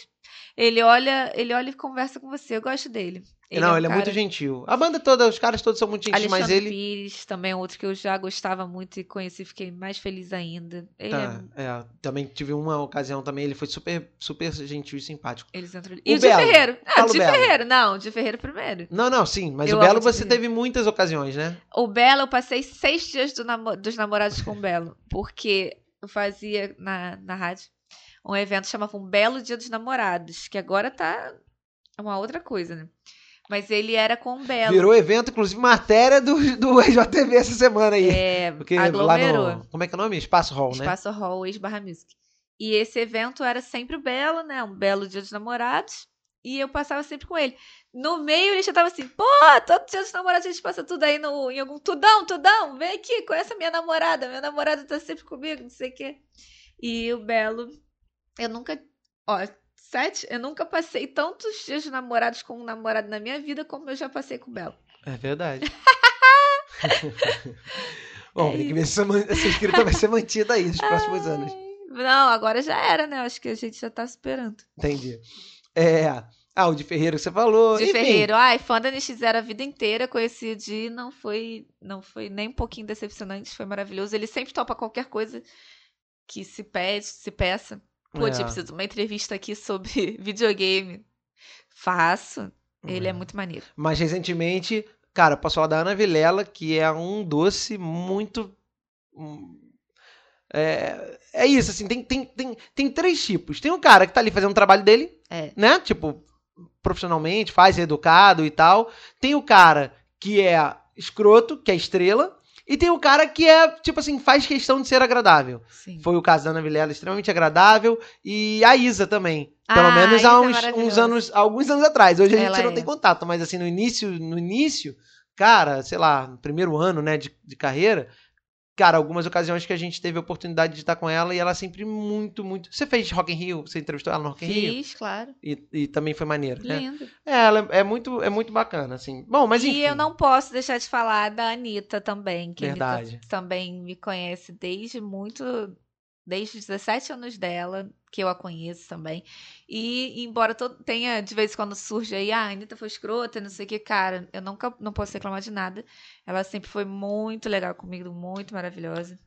Ele olha, ele olha e conversa com você. Eu gosto dele. não, um ele é cara- muito gentil. A banda toda, os caras todos são muito gentis, mas ele. Pires também é outro que eu já gostava muito e conheci, fiquei mais feliz ainda. Ele Tá, é, é, também tive uma ocasião também, ele foi super, super gentil e simpático. eles entram... E o Di Belo. Ferreiro. Ah, Fala o o Di. Ferreiro. Não, o Di Ferreiro primeiro. Não, não, sim, mas Eu o Belo você de- teve muitas ocasiões, né? O Belo, eu passei seis dias do namo- dos namorados com o Belo, porque eu fazia na, na rádio um evento que chamava Um Belo Dia dos Namorados, que agora tá uma outra coisa, né? Mas ele era com o Belo. Virou evento, inclusive matéria do, do RJTV essa semana aí. É, Porque aglomerou. lá no. Como é que é o nome? Espaço Hall, né? Espaço Hall, ex-barra music. E esse evento era sempre o Belo, né? Um belo dia dos namorados. E eu passava sempre com ele. No meio ele já tava assim, pô, todo dia dos namorados a gente passa tudo aí no, em algum tudão, tudão, vem aqui, conhece a minha namorada, minha namorada tá sempre comigo, não sei o quê. E o Belo, eu nunca, ó, sete, eu nunca passei tantos dias de namorados com um namorado na minha vida como eu já passei com o Belo. É verdade. Bom, É tem que ver se essa, escrita vai ser mantida aí nos próximos anos. Não, agora já era, né? Acho que a gente já tá superando. Entendi. É. Ah, o de Ferreira que você falou. De Enfim, Ferreiro, ai, fã da NX0 a vida inteira, conheci o Di, não foi, não foi nem um pouquinho decepcionante, foi maravilhoso. Ele sempre topa qualquer coisa que se pede, se peça. Pô, É. Preciso de uma entrevista aqui sobre videogame. Faço. Ele é muito maneiro. Mas recentemente, cara, posso falar da Ana Vilela, que é um doce muito. hum, É, é isso, assim, tem, tem, tem, tem três tipos. Tem um cara que tá ali fazendo o trabalho dele, É. né? Tipo, profissionalmente, faz, é educado e tal. Tem o cara que é escroto, que é estrela. E tem o cara que é, tipo assim, faz questão de ser agradável. Sim. Foi o caso da Ana Vilela, extremamente agradável. E a Isa também. Pelo Ah, menos a há Isa é uns, uns anos, alguns anos atrás. Hoje a gente Ela não é. tem contato, mas assim, no início, no início, cara, sei lá, no primeiro ano, né, de, de carreira, cara, algumas ocasiões que a gente teve a oportunidade de estar com ela e ela sempre muito, muito. Você fez Rock in Rio? Você entrevistou ela no Rock in Rio? Fiz, claro. E, e também foi maneiro, né? Lindo. É, ela é muito, é muito bacana, assim. Bom, mas enfim. E eu não posso deixar de falar da Anitta também, que Verdade. Anitta também me conhece desde muito. Desde os 17 anos dela, que eu a conheço também. E embora todo, tenha, de vez em quando surge aí, ah, a Anitta foi escrota, não sei o que, cara, eu nunca não posso reclamar de nada. Ela sempre foi muito legal comigo, muito maravilhosa.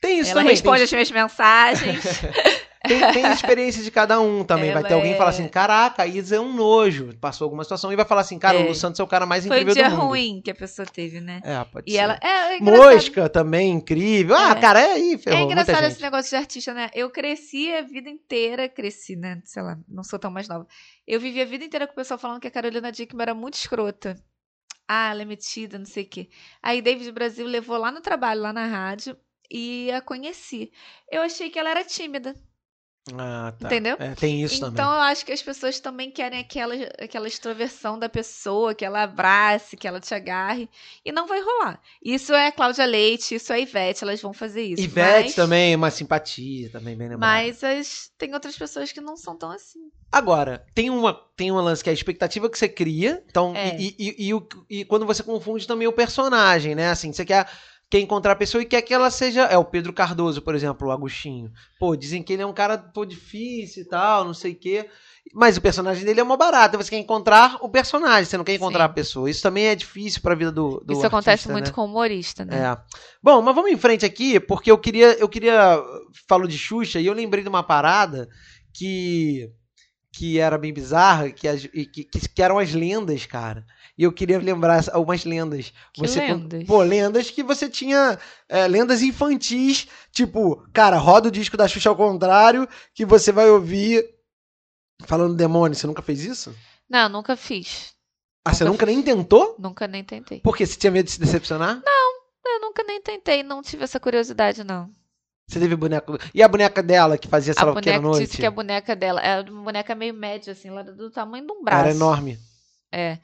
Tem isso Ela também. responde tem, as minhas mensagens. tem, tem experiência de cada um também. vai ter Ela alguém que fala é- assim: caraca, a Isa é um nojo. Passou alguma situação e vai falar assim: cara, É. o Lu Santos é o cara mais Foi incrível dia do mundo. ruim que a pessoa teve, né? É, pode E ser. ela. É, é. Mosca também, incrível. Ah, É. cara, é aí, É ferrou. muita engraçado esse negócio de artista, né? Eu cresci a vida inteira, cresci, né? Sei lá, não sou tão mais nova. Eu vivi a vida inteira com o pessoal falando que a Carolina Dickman era muito escrota. Ah, ela é metida, não sei o quê. Aí David Brasil levou lá no trabalho, lá na rádio, e a conheci. Eu achei que ela era tímida, Ah, tá. entendeu? É, tem isso então também. eu acho que as pessoas também querem aquela, aquela extroversão da pessoa, que ela abrace, que ela te agarre. E não vai rolar. Isso é Cláudia Leite, isso é Ivete, elas vão fazer isso. Ivete mas... também, uma simpatia também, bem lembrado. Mas as- tem outras pessoas que não são tão assim. Agora, tem uma, tem uma lance que é a expectativa que você cria, então, É. e, e, e, e quando você confunde também o personagem, né? Assim, você quer, quer encontrar a pessoa e quer que ela seja. É o Pedro Cardoso, por exemplo, o Agostinho. Pô, dizem que ele é um cara pô, difícil e tal, não sei o quê. Mas o personagem dele é uma barata. Você quer encontrar o personagem, você não quer encontrar Sim. a pessoa. Isso também é difícil pra vida do, do Isso acontece artista, muito né? com humorista, né? É. Bom, mas vamos em frente aqui, porque eu queria, eu queria falo de Xuxa e eu lembrei de uma parada que que era bem bizarra, que, as- que, que, que eram as lendas, cara. E eu queria lembrar algumas lendas. Que Você lendas? Pô, lendas que você tinha é, lendas infantis, tipo, cara, roda o disco da Xuxa ao contrário, que você vai ouvir falando demônio. Você nunca fez isso? Não, nunca fiz. Ah, você Nunca nunca nem tentou? Nunca nem tentei. Porque você tinha medo de se decepcionar? Eu nunca nem tentei, não tive essa curiosidade, não. Você teve boneco. E a boneca dela que fazia, sei A lá o que na boneca noite? disse que a boneca dela era uma boneca meio média, assim, ela era do tamanho de um braço. Era enorme. É.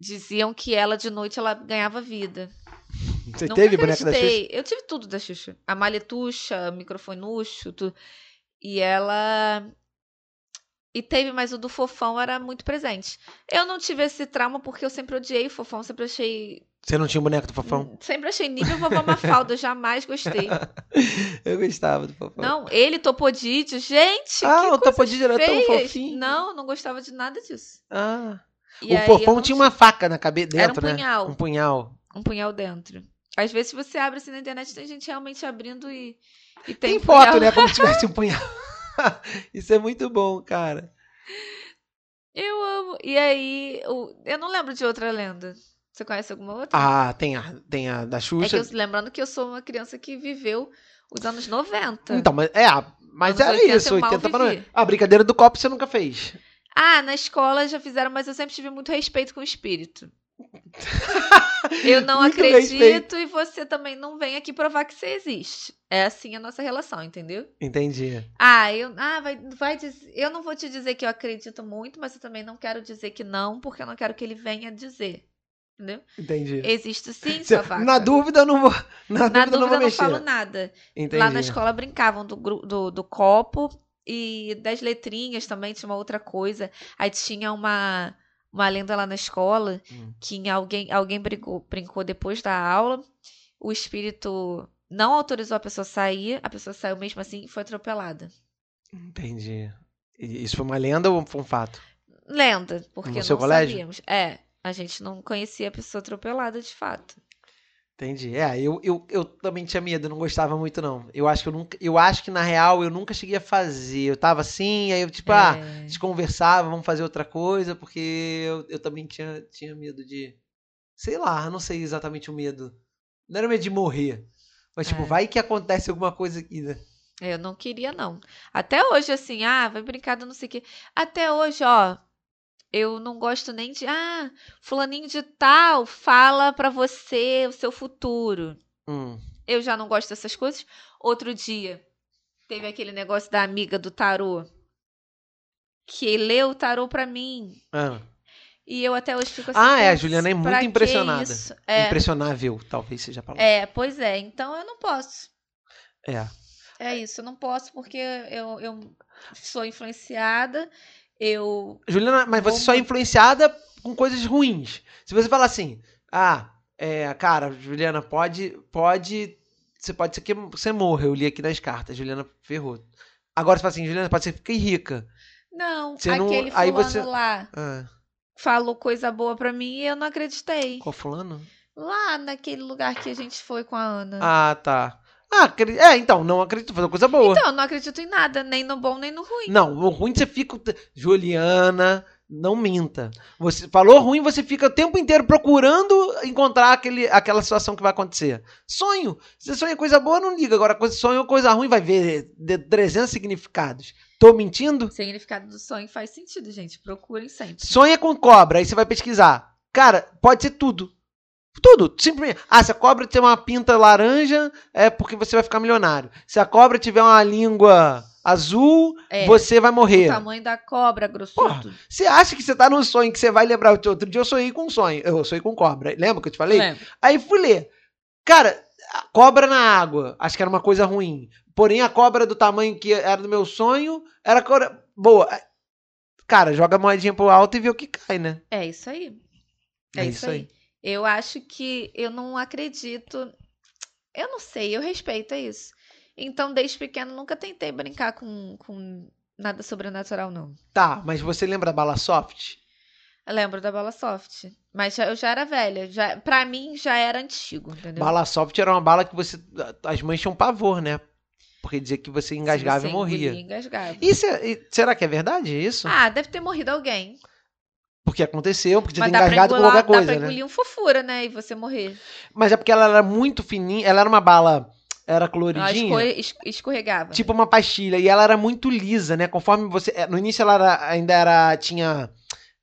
Diziam que ela de noite ela ganhava vida. Você Nunca teve boneca da Xuxa? Eu tive tudo da Xuxa. A maletuxa, microfone nuxo, tudo. E ela. E teve, mas o do Fofão era muito presente. Eu não tive esse trauma porque eu sempre odiei o Fofão, sempre achei. Você não tinha boneco do Fofão? Sempre achei nível vovó Mafalda, jamais gostei. Eu gostava do Fofão. Não, ele, Topodídio, gente, ah, o Topodídio era tão fofinho. Não, não gostava de nada disso. Ah. E o Fofão tinha uma faca na cabeça Era um dentro, né? punhal. Um punhal. um punhal dentro. Às vezes, se você abre assim na internet, tem gente realmente abrindo e, e Tem, tem, foto, punhal. né? Como se tivesse um punhal. Isso é muito bom, cara. Eu amo. E aí, eu não lembro de outra lenda. Você conhece alguma outra? Ah, tem a, tem a da é que Xuxa. eu, lembrando que eu sou uma criança que viveu os anos 90. Então, mas é, mas Anos era 80 isso, eu mal 80 para. A brincadeira do copo você nunca fez. Ah, na escola já fizeram, mas eu sempre tive muito respeito com o espírito. Eu não Muito acredito respeito. e você também não vem aqui provar que você existe. É assim a nossa relação, entendeu? Entendi. Ah, eu, ah vai, vai dizer, eu não vou te dizer que eu acredito muito, mas eu também não quero dizer que não, porque eu não quero que ele venha dizer. Entendeu? Entendi. Existe sim, Cê- sua vaca. na dúvida eu não vou. Na, Na dúvida, não dúvida eu não mexer. falo nada. Entendi. Lá na escola brincavam do, do, do copo e das letrinhas também tinha uma outra coisa. Aí tinha uma, uma lenda lá na escola Hum. que alguém, alguém brincou, brincou depois da aula, o espírito não autorizou a pessoa a sair, a pessoa saiu mesmo assim e foi atropelada. Entendi. Isso foi uma lenda ou foi um fato? Lenda, porque No não seu colégio? sabíamos. É, a gente não conhecia a pessoa atropelada de fato. Entendi. É, eu, eu, eu também tinha medo, eu não gostava muito, não. Eu acho que eu nunca. Eu acho que, na real, eu nunca cheguei a fazer. Eu tava assim, aí eu, tipo, ah, a É. gente conversava, vamos fazer outra coisa, porque eu, eu também tinha, tinha medo de. Sei lá, não sei exatamente o medo. Não era medo de morrer. Mas, tipo, É. vai que acontece alguma coisa aqui, né? Eu não queria, não. Até hoje, assim, ah, vai brincar do não sei o quê. Até hoje, ó, eu não gosto nem de, ah, fulaninho de tal fala pra você o seu futuro. Hum. Eu já não gosto dessas coisas. Outro dia, teve aquele negócio da amiga do tarô, que leu o tarô pra mim. Ah, E eu até hoje fico assim. Ah, é, a "Putz, Juliana é muito impressionada. isso?" É, Impressionável, talvez seja a palavra. é, pois é. Então eu não posso. É. É isso, eu não posso porque eu, eu sou influenciada, eu Juliana, mas você só é influenciada com coisas ruins. Se você falar assim, ah, é, cara, Juliana, pode, pode, você pode ser que você morra. Eu li aqui nas cartas, Juliana ferrou. Agora você fala assim, Juliana, pode ser que fique rica. Não, Você não- aquele aí fulano você- lá Ah, falou coisa boa pra mim e eu não acreditei. qual fulano? Lá naquele lugar que a gente foi com a Ana. Ah, tá. Ah, é, então, não acredito, fazer coisa boa. Então, eu não acredito em nada, nem no bom nem no ruim. Não, o ruim você fica. Juliana, não minta. Você falou ruim, você fica o tempo inteiro procurando encontrar aquele, aquela situação que vai acontecer. Sonho. Se você sonha coisa boa, não liga. Agora, sonho coisa ruim, vai ver de 300 significados. Tô mentindo? O significado do sonho faz sentido, gente. Procurem sempre. Sonha com cobra, aí você vai pesquisar. Cara, pode ser tudo. Tudo, simplesmente. Ah, se a cobra tiver uma pinta laranja, é porque você vai ficar milionário. Se a cobra tiver uma língua azul, É, você vai o morrer. tamanho da cobra, grossudo. Você acha que você tá num sonho que você vai lembrar? Outro dia eu sonhei com um sonho. Eu sonhei com cobra. Lembra que eu te falei? Lembro. Aí fui ler. Cara, cobra na água. Acho que era uma coisa ruim. Porém, a cobra do tamanho que era do meu sonho era cobra boa. Cara, joga a moedinha pro alto e vê o que cai, né? É isso aí. É, isso aí. Eu acho que eu não acredito. Eu não sei, eu respeito é isso. Então, desde pequeno, nunca tentei brincar com, com nada sobrenatural, não. Tá, mas você lembra da bala soft? Eu lembro da bala soft. Mas já- eu já era velha. Já, pra mim, já era antigo, entendeu? Bala soft era uma bala que você. As mães tinham pavor, né? Porque dizia que você engasgava Se e você morria. engasgava. Isso é- será que é verdade isso? Ah, deve ter morrido alguém. Porque aconteceu, porque pra, engasgado com qualquer dá pra coisa, né? engolir um fofura, né? E você morrer. Mas é porque ela era muito fininha, ela era uma bala, era Ela coloridinha, es- escorregava. tipo uma pastilha, e ela era muito lisa, né? Conforme você, é, no início ela era- ainda era tinha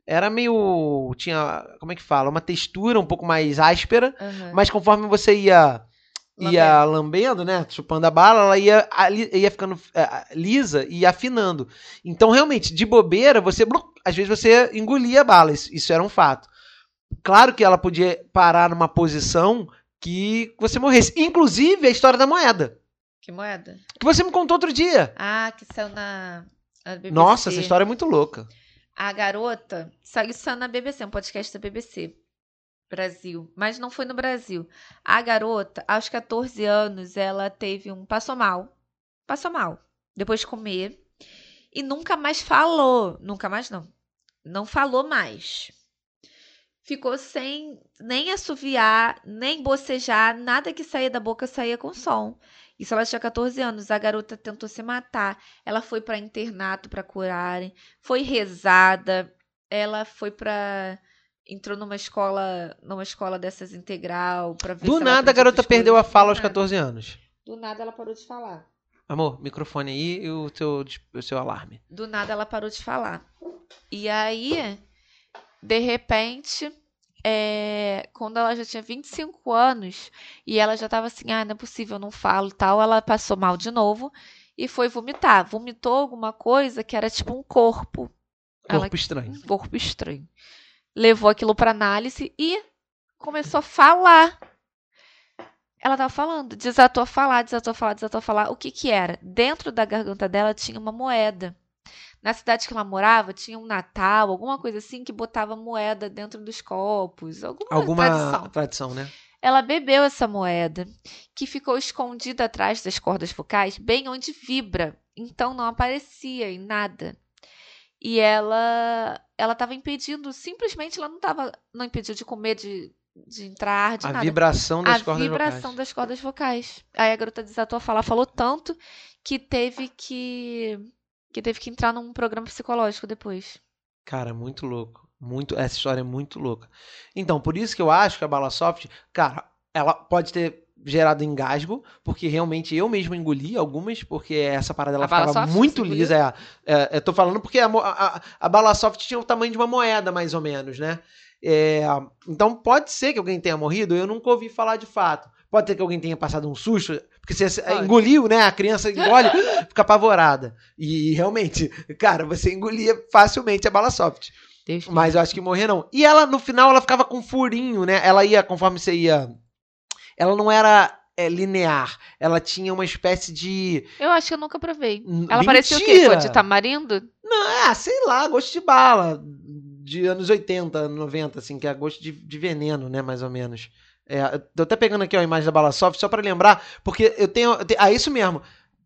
era meio tinha, como é que fala, uma textura um pouco mais áspera, Aham. mas conforme você ia ia lambendo, né, chupando a bala, ela ia ia ficando é, lisa e afinando. Então, realmente, de bobeira, você às vezes você engolia a bala, isso, era um fato. Claro que ela podia parar numa posição que você morresse. Inclusive a história da moeda, Que moeda? que você me contou outro dia. Ah, que saiu na. Nossa, essa história é muito louca. A garota saiu saiu na BBC, um podcast da BBC. Brasil. Mas não foi no Brasil. A garota, aos 14 anos, ela teve um. Passou mal. Passou mal. Depois de comer. E nunca mais falou. Nunca mais, não. Não falou mais. Ficou sem nem assoviar, nem bocejar, nada que saía da boca saía com som. Isso ela tinha 14 anos. A garota tentou se matar. Ela foi para internato para curarem. Foi rezada. Ela foi para entrou numa escola, numa escola dessas integral para ver Do se ela nada a garota perdeu a fala aos nada. 14 anos. Do nada ela parou de falar. Amor, microfone aí e o seu, o seu alarme. Do nada ela parou de falar. E aí, de repente, é, quando ela já tinha 25 anos e ela já tava assim, ah, não é possível, eu não falo e tal, ela passou mal de novo e foi vomitar. Vomitou alguma coisa que era tipo um corpo. Ela- Corpo estranho. um corpo estranho. Levou aquilo para análise e começou a falar. Ela tava falando, desatou a falar, desatou a falar, desatou a falar. O que que era? Dentro da garganta dela tinha uma moeda. Na cidade que ela morava, tinha um Natal, alguma coisa assim, que botava moeda dentro dos copos. Alguma, Alguma tradição. tradição, né? Ela bebeu essa moeda, que ficou escondida atrás das cordas vocais, bem onde vibra. Então não aparecia em nada. E ela ela estava impedindo, simplesmente ela não tava, não impediu de comer, de, de entrar, de A nada. vibração das a cordas vibração vocais. das cordas vocais. Aí a garota desatou a falar, falou tanto que teve que que teve que entrar num programa psicológico depois. Cara, muito louco. Muito, essa história é muito louca. Então, por isso que eu acho que a bala soft, cara, ela pode ter gerado engasgo, porque realmente eu mesmo engoli algumas, porque essa parada ela A ficava muito lisa. É, é, eu tô falando porque a, a, a- a bala soft tinha o tamanho de uma moeda, mais ou menos, né? É, então pode ser que alguém tenha morrido, eu nunca ouvi falar de fato. Pode ser que alguém tenha passado um susto, porque você Pode. engoliu, né? A criança engole, fica apavorada. E realmente, cara, você engolia facilmente a bala soft. Mas eu acho que morrer não. E ela, no final, ela ficava com furinho, né? Ela ia, conforme você ia. Ela não era é, linear. Ela tinha uma espécie de. Eu acho que eu nunca provei. Ela parecia o quê? de tamarindo? Não, é, sei lá, gosto de bala. De anos 80, 90, assim, que é gosto de, de veneno, né? Mais ou menos. É, tô até pegando aqui ó, a imagem da bala soft, só pra lembrar, porque eu tenho. eu tenho- ah, isso mesmo.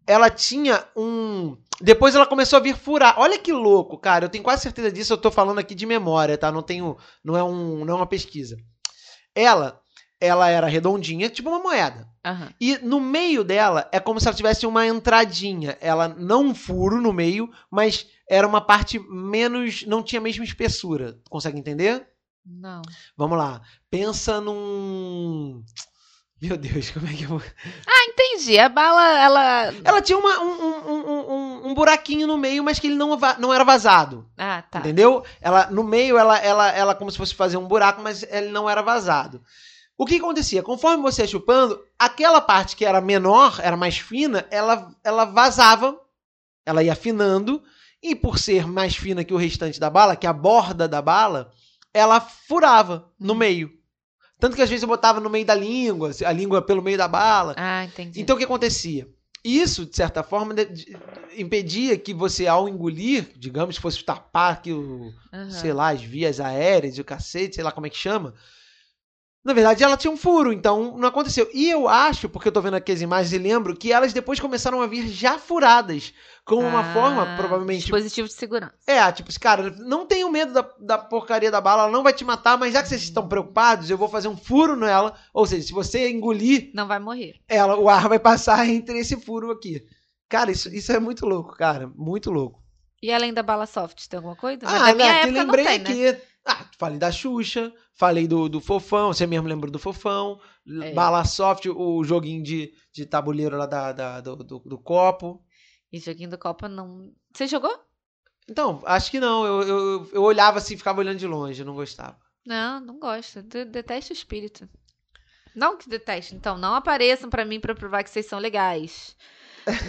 ela tinha um. Depois ela começou a vir furar. Olha que louco, cara. Eu tenho quase certeza disso. Eu tô falando aqui de memória, tá? Não tenho. Não é, um, não é uma pesquisa. Ela, ela era redondinha, tipo uma moeda. Aham. E no meio dela é como se ela tivesse uma entradinha. Ela não um furo no meio, mas era uma parte menos. Não tinha a mesma espessura. Consegue entender? Não. Vamos lá. Pensa num. Meu Deus, como é que eu vou. Entendi. A bala, ela. Ela tinha uma- um, um- um- um- buraquinho no meio, mas que ele não, não era vazado. Ah, tá. Entendeu? Ela, no meio, ela, ela, ela como se fosse fazer um buraco, mas ele não era vazado. O que acontecia? Conforme você ia chupando, aquela parte que era menor, era mais fina, ela, ela vazava, ela ia afinando, e por ser mais fina que o restante da bala, que a borda da bala, ela furava no meio. Tanto que às vezes eu botava no meio da língua, a língua pelo meio da bala. Ah, entendi. Então o que acontecia? Isso, de certa forma, impedia que você, ao engolir, digamos que fosse tapar aqui o, Aham. sei lá, as vias aéreas, o cacete, sei lá como é que chama. Na verdade, ela tinha um furo, então não aconteceu. E eu acho, porque eu tô vendo aqui as imagens e lembro, que elas depois começaram a vir já furadas. Como uma Ah, forma, provavelmente. Dispositivo de segurança. É, tipo, esse cara, não tenho medo da, da porcaria da bala, ela não vai te matar, mas já que vocês estão preocupados, eu vou fazer um furo nela. Ou seja, se você engolir, Não vai morrer. ela, o ar vai passar entre esse furo aqui. Cara, isso, isso é muito louco, cara. Muito louco. E além da bala soft, tem alguma coisa? Ah, da minha né, que época lembrei não tem, né? Ah, falei da Xuxa, falei do, do Fofão, você mesmo lembrou do Fofão. É. Bala Soft, o joguinho de, de tabuleiro lá da, da- do, do, do copo. E joguinho do Copa não. Você jogou? Então, acho que não. Eu, eu, eu olhava assim, ficava olhando de longe, eu não gostava. Não, não gosto. De detesto o espírito. Não que deteste, então, não apareçam pra mim pra provar que vocês são legais.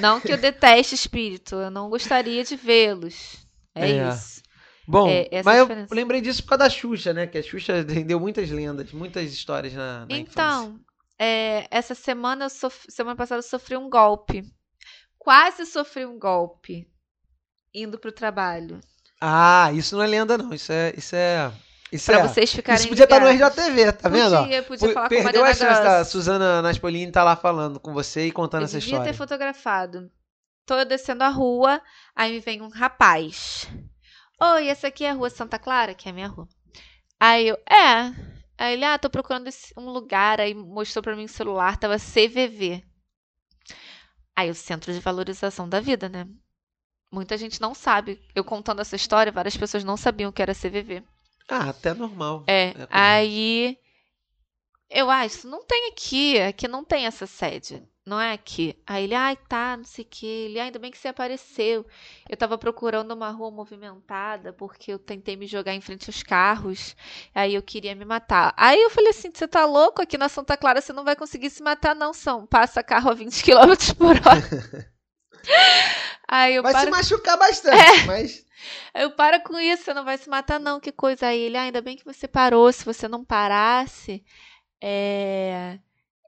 Não que eu deteste espírito, eu não gostaria de vê-los. É, É. isso. Bom, É, é mas eu diferença. lembrei disso por causa da Xuxa, né? Que a Xuxa rendeu muitas lendas, muitas histórias na, na. Então, é, essa semana, eu semana passada, eu sofri um golpe. Quase sofri um golpe indo pro trabalho. Ah, isso não é lenda, não. Isso é. Isso é. Isso, Pra é. vocês ficarem isso podia estar no ligados. RJTV, tá vendo? Podia, podia falar com a Perdeu Mariana a chance da. Suzana Naspolini tá lá falando com você e contando Eu essa devia história. ter fotografado. Tô eu descendo a rua, aí me vem um rapaz. Oi, essa aqui é a rua Santa Clara, que é a minha rua. Aí eu, é. Aí ele, ah, tô procurando um lugar, aí mostrou pra mim o celular, tava CVV. Aí o Centro de Valorização da Vida, né? Muita gente não sabe. Eu contando essa história, várias pessoas não sabiam o que era CVV. Ah, até normal. É, comum. aí eu acho, isso não tem aqui, aqui não tem essa sede, não é aqui. Aí ele, ai, tá, não sei o que, ele, "Ah, ainda bem que você apareceu. Eu tava procurando uma rua movimentada porque eu tentei me jogar em frente aos carros, aí eu queria me matar. Aí eu falei assim, você tá louco? Aqui na Santa Clara você não vai conseguir se matar não, são, passa carro a 20 km por hora. Aí eu Vai paro... se machucar bastante, É. mas. Eu para com isso, você não vai se matar, não. Que coisa aí. Ele, "Ah, ainda bem que você parou. Se você não parasse, é,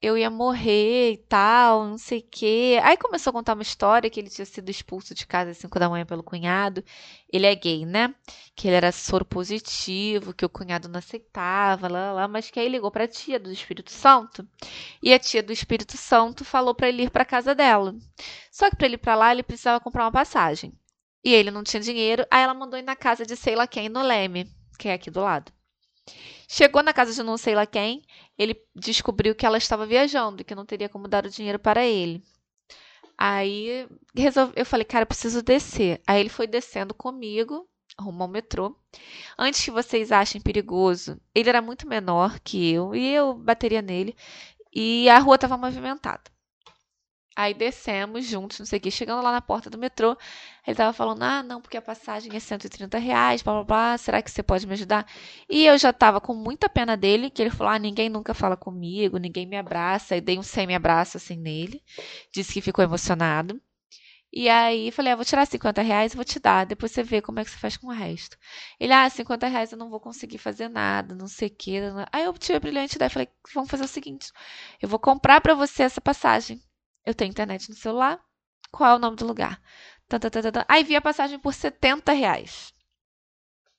eu ia morrer e tal, não sei o quê. Aí começou a contar uma história que ele tinha sido expulso de casa às 5 da manhã pelo cunhado. Ele é gay, né? Que ele era soro positivo, que o cunhado não aceitava, lá, lá, mas que aí ligou pra tia do Espírito Santo. E a tia do Espírito Santo falou pra ele ir pra casa dela. Só que pra ele ir pra lá, ele precisava comprar uma passagem. E ele não tinha dinheiro, aí ela mandou ir na casa de sei lá quem, no Leme, que é aqui do lado. Chegou na casa de não sei lá quem, ele descobriu que ela estava viajando e que não teria como dar o dinheiro para ele. Aí eu falei, cara, eu preciso descer. Aí ele foi descendo comigo, rumo ao metrô. Antes que vocês achem perigoso, ele era muito menor que eu e eu bateria nele. E a rua estava movimentada. Aí descemos juntos, não sei o que. Chegando lá na porta do metrô, ele tava falando: Ah, não, porque a passagem é 130 reais, blá blá blá. Será que você pode me ajudar? E eu já tava com muita pena dele, que ele falou: Ah, ninguém nunca fala comigo, ninguém me abraça. Aí dei um semi-abraço assim nele. Disse que ficou emocionado. E aí falei: ah, vou tirar 50 reais e vou te dar. Depois você vê como é que você faz com o resto. Ele, ah, 50 reais eu não vou conseguir fazer nada, não sei o que. Aí eu tive a brilhante ideia. Falei: vamos fazer o seguinte: eu vou comprar pra você essa passagem. Eu tenho internet no celular. Qual é o nome do lugar? Tan, tan, tan, tan, tan. Aí vi a passagem por 70 reais.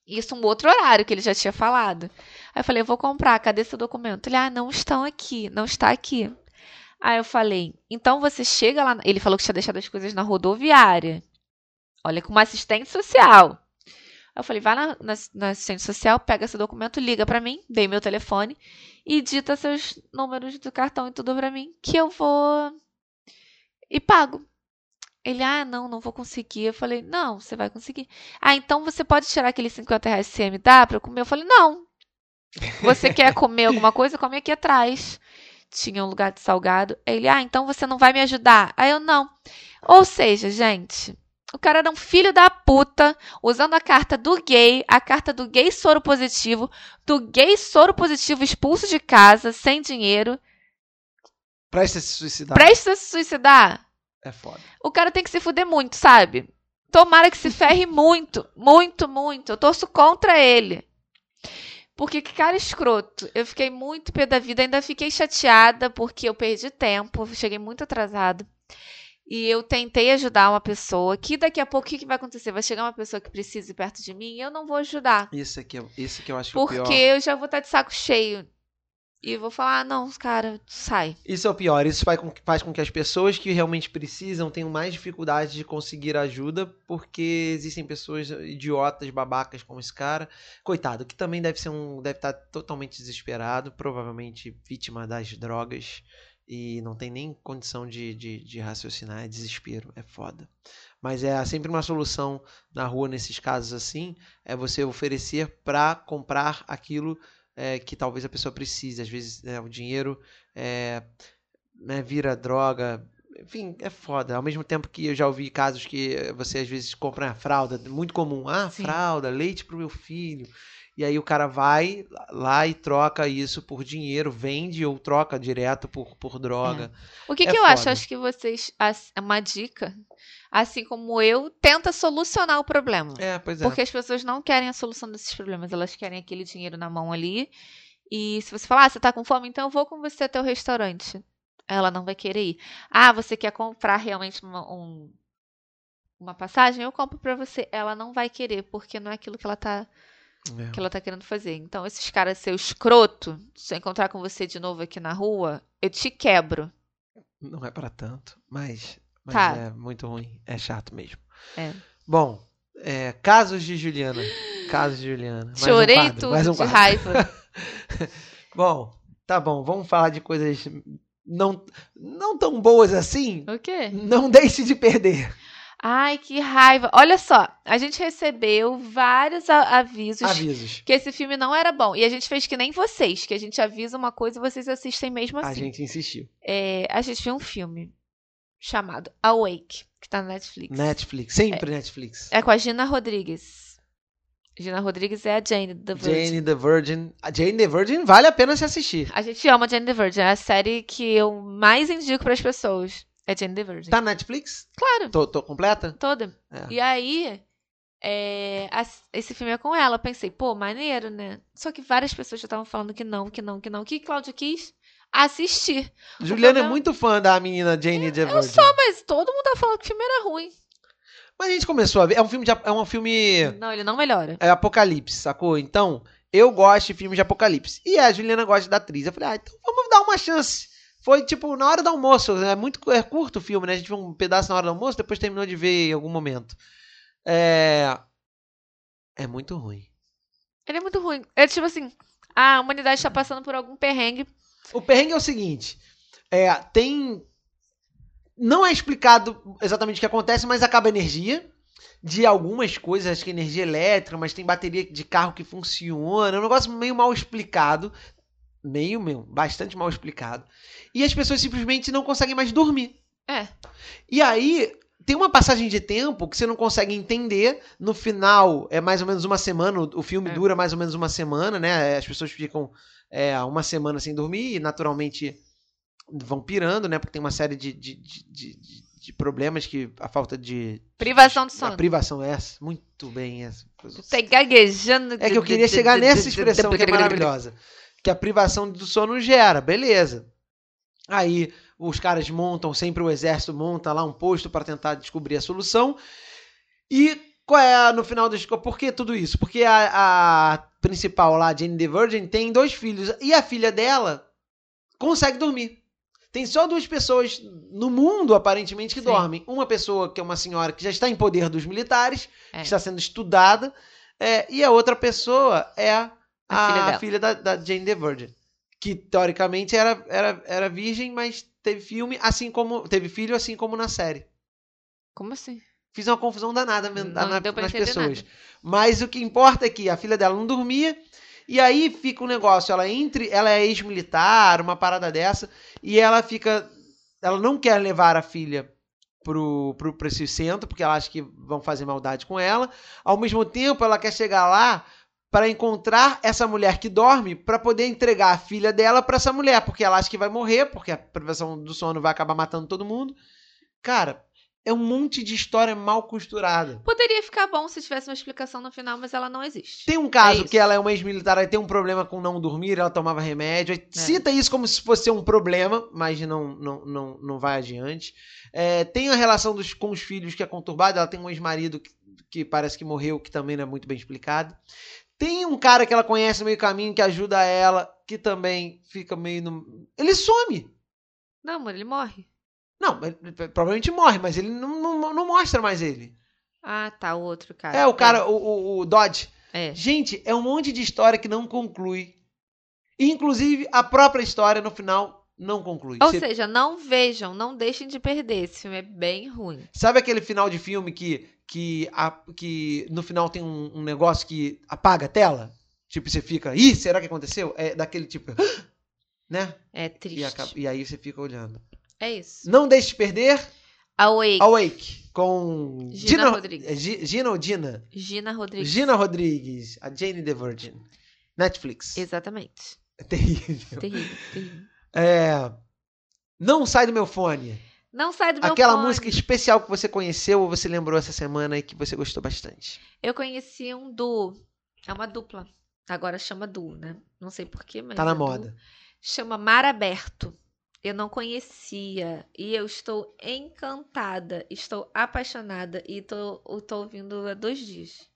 Isso um outro horário que ele já tinha falado. Aí eu falei, eu vou comprar, cadê seu documento? Ele, ah, não estão aqui, não está aqui. Aí eu falei, então você chega lá. Ele falou que tinha deixado as coisas na rodoviária. Olha, com uma assistente social. Aí eu falei, vai na, na, na assistente social, pega esse documento, liga pra mim, dei meu telefone e dita seus números do cartão e tudo pra mim, que eu vou e pago. Ele, ah, não, não vou conseguir. Eu falei, não, você vai conseguir. Ah, então você pode tirar aqueles 50 reais que você me dá pra eu comer? Eu falei, não. Você quer comer alguma coisa? Come aqui atrás. Tinha um lugar de salgado. Ele, ah, então você não vai me ajudar? Aí eu, não. Ou seja, gente, o cara era um filho da puta, usando a carta do gay, a carta do gay soro positivo, do gay soro positivo expulso de casa, sem dinheiro. Presta se suicidar. Presta se suicidar. É foda. O cara tem que se fuder muito, sabe? Tomara que se ferre muito, muito, muito. Eu torço contra ele. Porque que cara escroto. Eu fiquei muito pé da vida, ainda fiquei chateada porque eu perdi tempo, cheguei muito atrasado. E eu tentei ajudar uma pessoa que daqui a pouco o que, vai acontecer? Vai chegar uma pessoa que precise perto de mim e eu não vou ajudar. Isso aqui, é- isso que eu acho que é o Porque pior. eu já vou estar de saco cheio. E vou falar, ah, não, cara, sai. Isso é o pior. Isso faz com, que, faz com que as pessoas que realmente precisam tenham mais dificuldade de conseguir ajuda, porque existem pessoas idiotas, babacas como esse cara. Coitado, que também deve ser um. deve estar totalmente desesperado, provavelmente vítima das drogas. E não tem nem condição de, de, de raciocinar, é desespero, é foda. Mas é sempre uma solução na rua nesses casos assim, é você oferecer para comprar aquilo é, que talvez a pessoa precise. Às vezes né, o dinheiro é, né, vira droga. Enfim, é foda. Ao mesmo tempo que eu já ouvi casos que você às vezes compra a fralda, muito comum. Ah, Sim. fralda, leite pro meu filho. E aí o cara vai lá e troca isso por dinheiro, vende ou troca direto por, por droga. O que, É que eu acho? foda. Acho que vocês. é Uma dica. Assim como eu, tenta solucionar o problema. É, pois é. Porque as pessoas não querem a solução desses problemas, elas querem aquele dinheiro na mão ali. E se você falar, ah, você tá com fome, então eu vou com você até o restaurante. Ela não vai querer ir. Ah, você quer comprar realmente uma, um- uma passagem? Eu compro pra você. Ela não vai querer, porque não é aquilo que ela tá, É. que ela tá querendo fazer. Então, esses caras, seu escroto, se eu encontrar com você de novo aqui na rua, eu te quebro. Não é pra tanto, mas, mas Tá. é muito ruim. É chato mesmo. É. Bom, é, casos de Juliana. Casos de Juliana. Mais um Chorei quadro, tudo mais um de raiva. Bom, tá bom. Vamos falar de coisas não, não tão boas assim. o quê? Não deixe de perder. Ai, que raiva. Olha só, a gente recebeu vários a- avisos Avisos. que esse filme não era bom. E a gente fez que nem vocês, que a gente avisa uma coisa e vocês assistem mesmo A assim. gente insistiu. É, a gente viu um filme chamado Awake, que tá na Netflix. Netflix, sempre Netflix. É com a Gina Rodrigues. Gina Rodrigues é a Jane the Virgin. Jane the Virgin. A Jane the Virgin vale a pena se assistir. A gente ama Jane the Virgin. É a série que eu mais indico para as pessoas. É Jane the Virgin. Tá na Netflix? Claro, Tô, tô completa? toda. É. E aí, é, as- esse filme é com ela. Eu pensei, pô, maneiro, né? Só que várias pessoas já estavam falando que não, que não, que não. O que Cláudio quis? Assistir. Juliana é muito fã da menina Jane the Virgin. Eu só, mas todo mundo tá falando que o filme era ruim. Mas a gente começou a ver. É um filme de, é um filme Não, ele não melhora. é apocalipse, sacou? Então, eu gosto de filmes de apocalipse. E a Juliana gosta da atriz. Eu falei, ah, então vamos dar uma chance. Foi tipo na hora do almoço. É muito é curto o filme, né? A gente viu um pedaço na hora do almoço, depois terminou de ver em algum momento. É. É muito ruim. Ele é muito ruim. É tipo assim, a humanidade tá passando por algum perrengue. O perrengue é o seguinte: é, tem. Não é explicado exatamente o que acontece, mas acaba a energia de algumas coisas, acho que energia elétrica, mas tem bateria de carro que funciona. É um negócio meio mal explicado. Meio, meio, bastante mal explicado. E as pessoas simplesmente não conseguem mais dormir. É. E aí, tem uma passagem de tempo que você não consegue entender. No final, é mais ou menos uma semana. o- filme É. dura mais ou menos uma semana, né? As pessoas ficam é, uma semana sem dormir e naturalmente vão pirando, né? Porque tem uma série de, de, de, de- problemas que a falta de. Privação de A sono. privação é essa. Muito bem essa. Tá gaguejando. É que eu queria chegar nessa expressão que é maravilhosa. Que a privação do sono gera, beleza. Aí os caras montam, sempre o exército monta lá um posto para tentar descobrir a solução. E qual é, no final das contas, por que tudo isso? Porque a, a principal lá, Jane the Virgin, tem dois filhos. E a filha dela consegue dormir. Tem só duas pessoas no mundo, aparentemente, que Sim. dormem. Uma pessoa que é uma senhora que já está em poder dos militares, É. que está sendo estudada, é, e a outra pessoa é a, A filha a filha da, da Jane the Virgin. Que teoricamente era, era, era virgem, mas teve filme, assim como. Teve filho, assim como na série. Como assim? Fiz uma confusão danada Não na- nas pessoas. nada. Mas o que importa é que a filha dela não dormia. E aí fica um negócio, ela entre, ela é ex-militar, uma parada dessa, e ela fica, ela não quer levar a filha pro, pro, pra esse centro, porque ela acha que vão fazer maldade com ela. Ao mesmo tempo, ela quer chegar lá para encontrar essa mulher que dorme, para poder entregar a filha dela para essa mulher, porque ela acha que vai morrer, porque a privação do sono vai acabar matando todo mundo. Cara, é um monte de história mal costurada. Poderia ficar bom se tivesse uma explicação no final, mas ela não existe. Tem um caso É que ela é uma ex-militar, aí tem um problema com não dormir, ela tomava remédio. aí Cita isso como se fosse um problema, mas não, não, não, não vai adiante. É, tem a relação dos, com os filhos que é conturbada. Ela tem um ex-marido que, que parece que morreu, que também não é muito bem explicado. Tem um cara que ela conhece no meio caminho que ajuda ela, que também fica meio no. Ele some! Não, amor, ele morre. Não, provavelmente morre, mas ele não, não, não mostra mais ele. Ah, tá, o outro cara. É, o cara, o, o, o Dodge. É. Gente, é um monte de história que não conclui. Inclusive, a própria história no final não conclui. Ou Você- seja, não vejam, não deixem de perder. Esse filme é bem ruim. Sabe aquele final de filme que, que, a- que no final tem um, um negócio que apaga a tela? Tipo, você fica, ih, será que aconteceu? É daquele tipo, né? É E, triste. acaba- e aí você fica olhando. É isso. Não deixe de perder Awake. Awake com Gina Rodrigues. é, Gi- Gina ou Dina? Gina Rodrigues. Gina Rodrigues, a Jane the Virgin. Netflix. Exatamente. É terrível. Terrível, terrível. É, não sai do meu fone. Não sai do meu Aquela fone. música especial que você conheceu ou você lembrou essa semana e que você gostou bastante. Eu conheci um duo. É uma dupla. Agora chama duo, né? Não sei porquê, mas. Tá na é duo. moda. Chama Mar Aberto. Eu não conhecia. E eu estou encantada. Estou apaixonada. E tô, tô ouvindo há dois dias.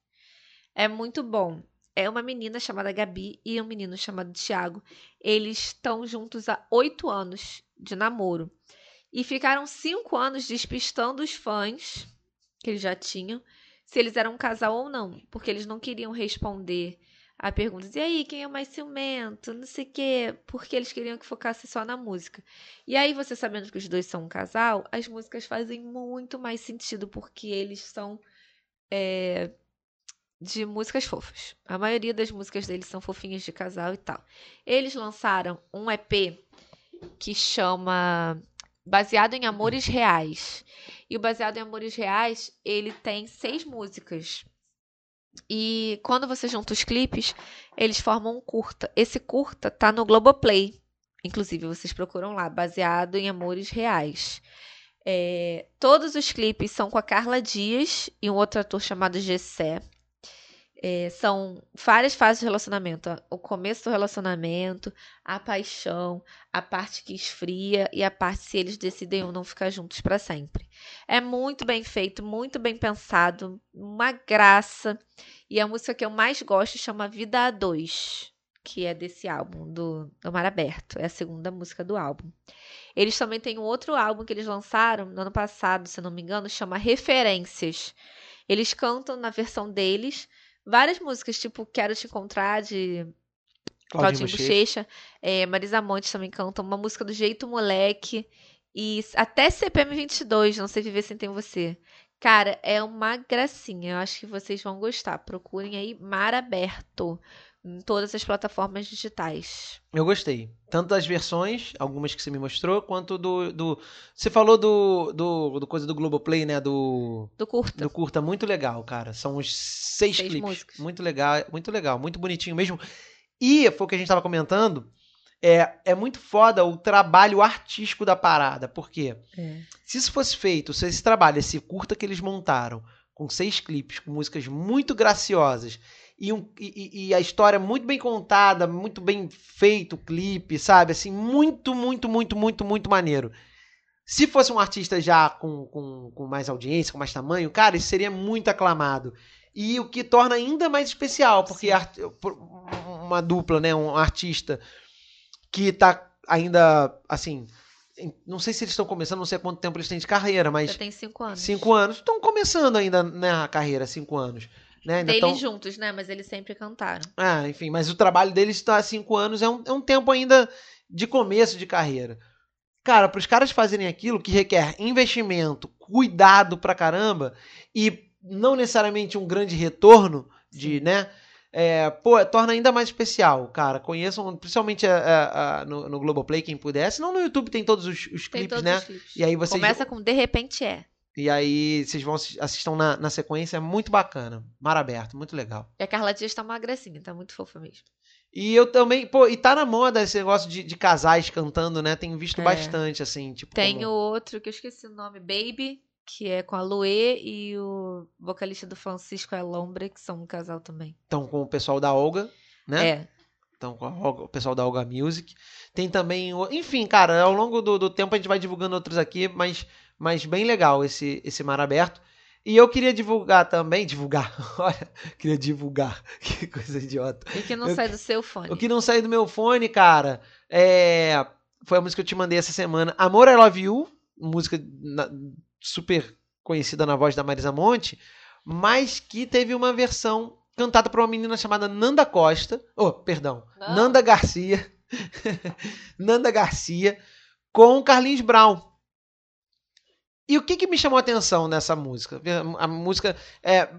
É muito bom. É uma menina chamada Gabi e um menino chamado Thiago. Eles estão juntos há oito anos de namoro. E ficaram cinco anos despistando os fãs, que eles já tinham, se eles eram um casal ou não. Porque eles não queriam responder a perguntas. E aí, quem é o mais ciumento? Não sei o quê. Porque eles queriam que focasse só na música. E aí, você sabendo que os dois são um casal, as músicas fazem muito mais sentido, porque eles são é, de músicas fofas. A maioria das músicas deles são fofinhas de casal e tal. Eles lançaram um EP que chama Baseado em Amores Reais. E o Baseado em Amores Reais, ele tem seis músicas. E quando você junta os clipes, eles formam um curta. Esse curta tá no Globoplay. Inclusive, vocês procuram lá, baseado em amores reais. É, todos os clipes são com a Carla Dias e um outro ator chamado Gessé. É, são várias fases do relacionamento. O começo do relacionamento, a paixão, a parte que esfria e a parte se eles decidem ou não ficar juntos para sempre. É muito bem feito, muito bem pensado, uma graça. E a música que eu mais gosto chama Vida a Dois, que é desse álbum, do, do Mar Aberto. É a segunda música do álbum. Eles também têm um outro álbum que eles lançaram no ano passado, se não me engano, chama Referências. Eles cantam na versão deles várias músicas, tipo Quero Te Encontrar, de Claudinho Bochecha. É, Marisa Monte também canta uma música do Jeito Moleque. E até CPM 22, Não Sei Viver Sem Ter Você. Cara, é uma gracinha. Eu acho que vocês vão gostar. Procurem aí Mar Aberto em todas as plataformas digitais. Eu gostei. Tanto das versões, algumas que você me mostrou, quanto do. do... Você falou do, do, do coisa do Globoplay, né? Do. Do curta. Do curta, muito legal, cara. São os seis, Seis clipes. músicas. Muito legal, muito legal, muito bonitinho mesmo. E foi o que a gente tava comentando. É, é muito foda o trabalho artístico da parada. Por quê? É. Se isso fosse feito, se esse trabalho, esse curta que eles montaram, com seis clipes, com músicas muito graciosas, e, um- e- e- a história muito bem contada, muito bem feito o clipe, sabe? Assim, muito, muito, muito, muito, muito maneiro. Se fosse um artista já com, com, com mais audiência, com mais tamanho, cara, isso seria muito aclamado. E o que torna ainda mais especial, porque art- uma dupla, né? Um artista que tá ainda, assim, Não sei se eles estão começando, não sei quanto tempo eles têm de carreira, mas. Já tem cinco anos. Cinco anos. Estão começando ainda né, a carreira, cinco anos. Né? Ainda Deles tão- juntos, né? Mas eles sempre cantaram. Ah, enfim, mas o trabalho deles está há cinco anos, é um, é um tempo ainda de começo de carreira. Cara, para os caras fazerem aquilo que requer investimento, cuidado pra caramba e não necessariamente um grande retorno de, né? É, pô, torna ainda mais especial, cara. Conheçam, principalmente a- a- a- no, no Globoplay, quem puder. Senão no YouTube tem todos os, os Tem clipes, todos né? os clipes. E aí vocês Começa com De Repente É. e aí vocês vão assi- assistam na, na sequência, é muito bacana. Mar aberto, muito legal. E a Carla Dias tá uma gracinha, tá muito fofa mesmo. E eu também, pô, e tá na moda esse negócio de, de casais cantando, né? Tenho visto É. bastante, assim, tipo. Tem como- o outro que eu esqueci o nome, Baby, que é com a Luê e o vocalista do Francisco Alombre, que são um casal também. Estão com o pessoal da Olga, né? É. Estão com Olga- o pessoal da Olga Music. Tem também. o- Enfim, cara, ao longo do, do tempo a gente vai divulgando outros aqui, mas, mas bem legal esse, esse mar aberto. E eu queria divulgar também. Divulgar, olha, queria divulgar. Que coisa idiota. E que não Eu- sai do seu fone. O que não saiu do meu fone, cara, é. Foi a música que eu te mandei essa semana. Amor, I Love You. Música na- super conhecida na voz da Marisa Monte. Mas que teve uma versão cantada por uma menina chamada Nanda Costa. Oh, perdão. Não. Nanda Garcia. Nanda Garcia. Com Carlinhos Brown. E o que, que me chamou a atenção nessa música? A música é,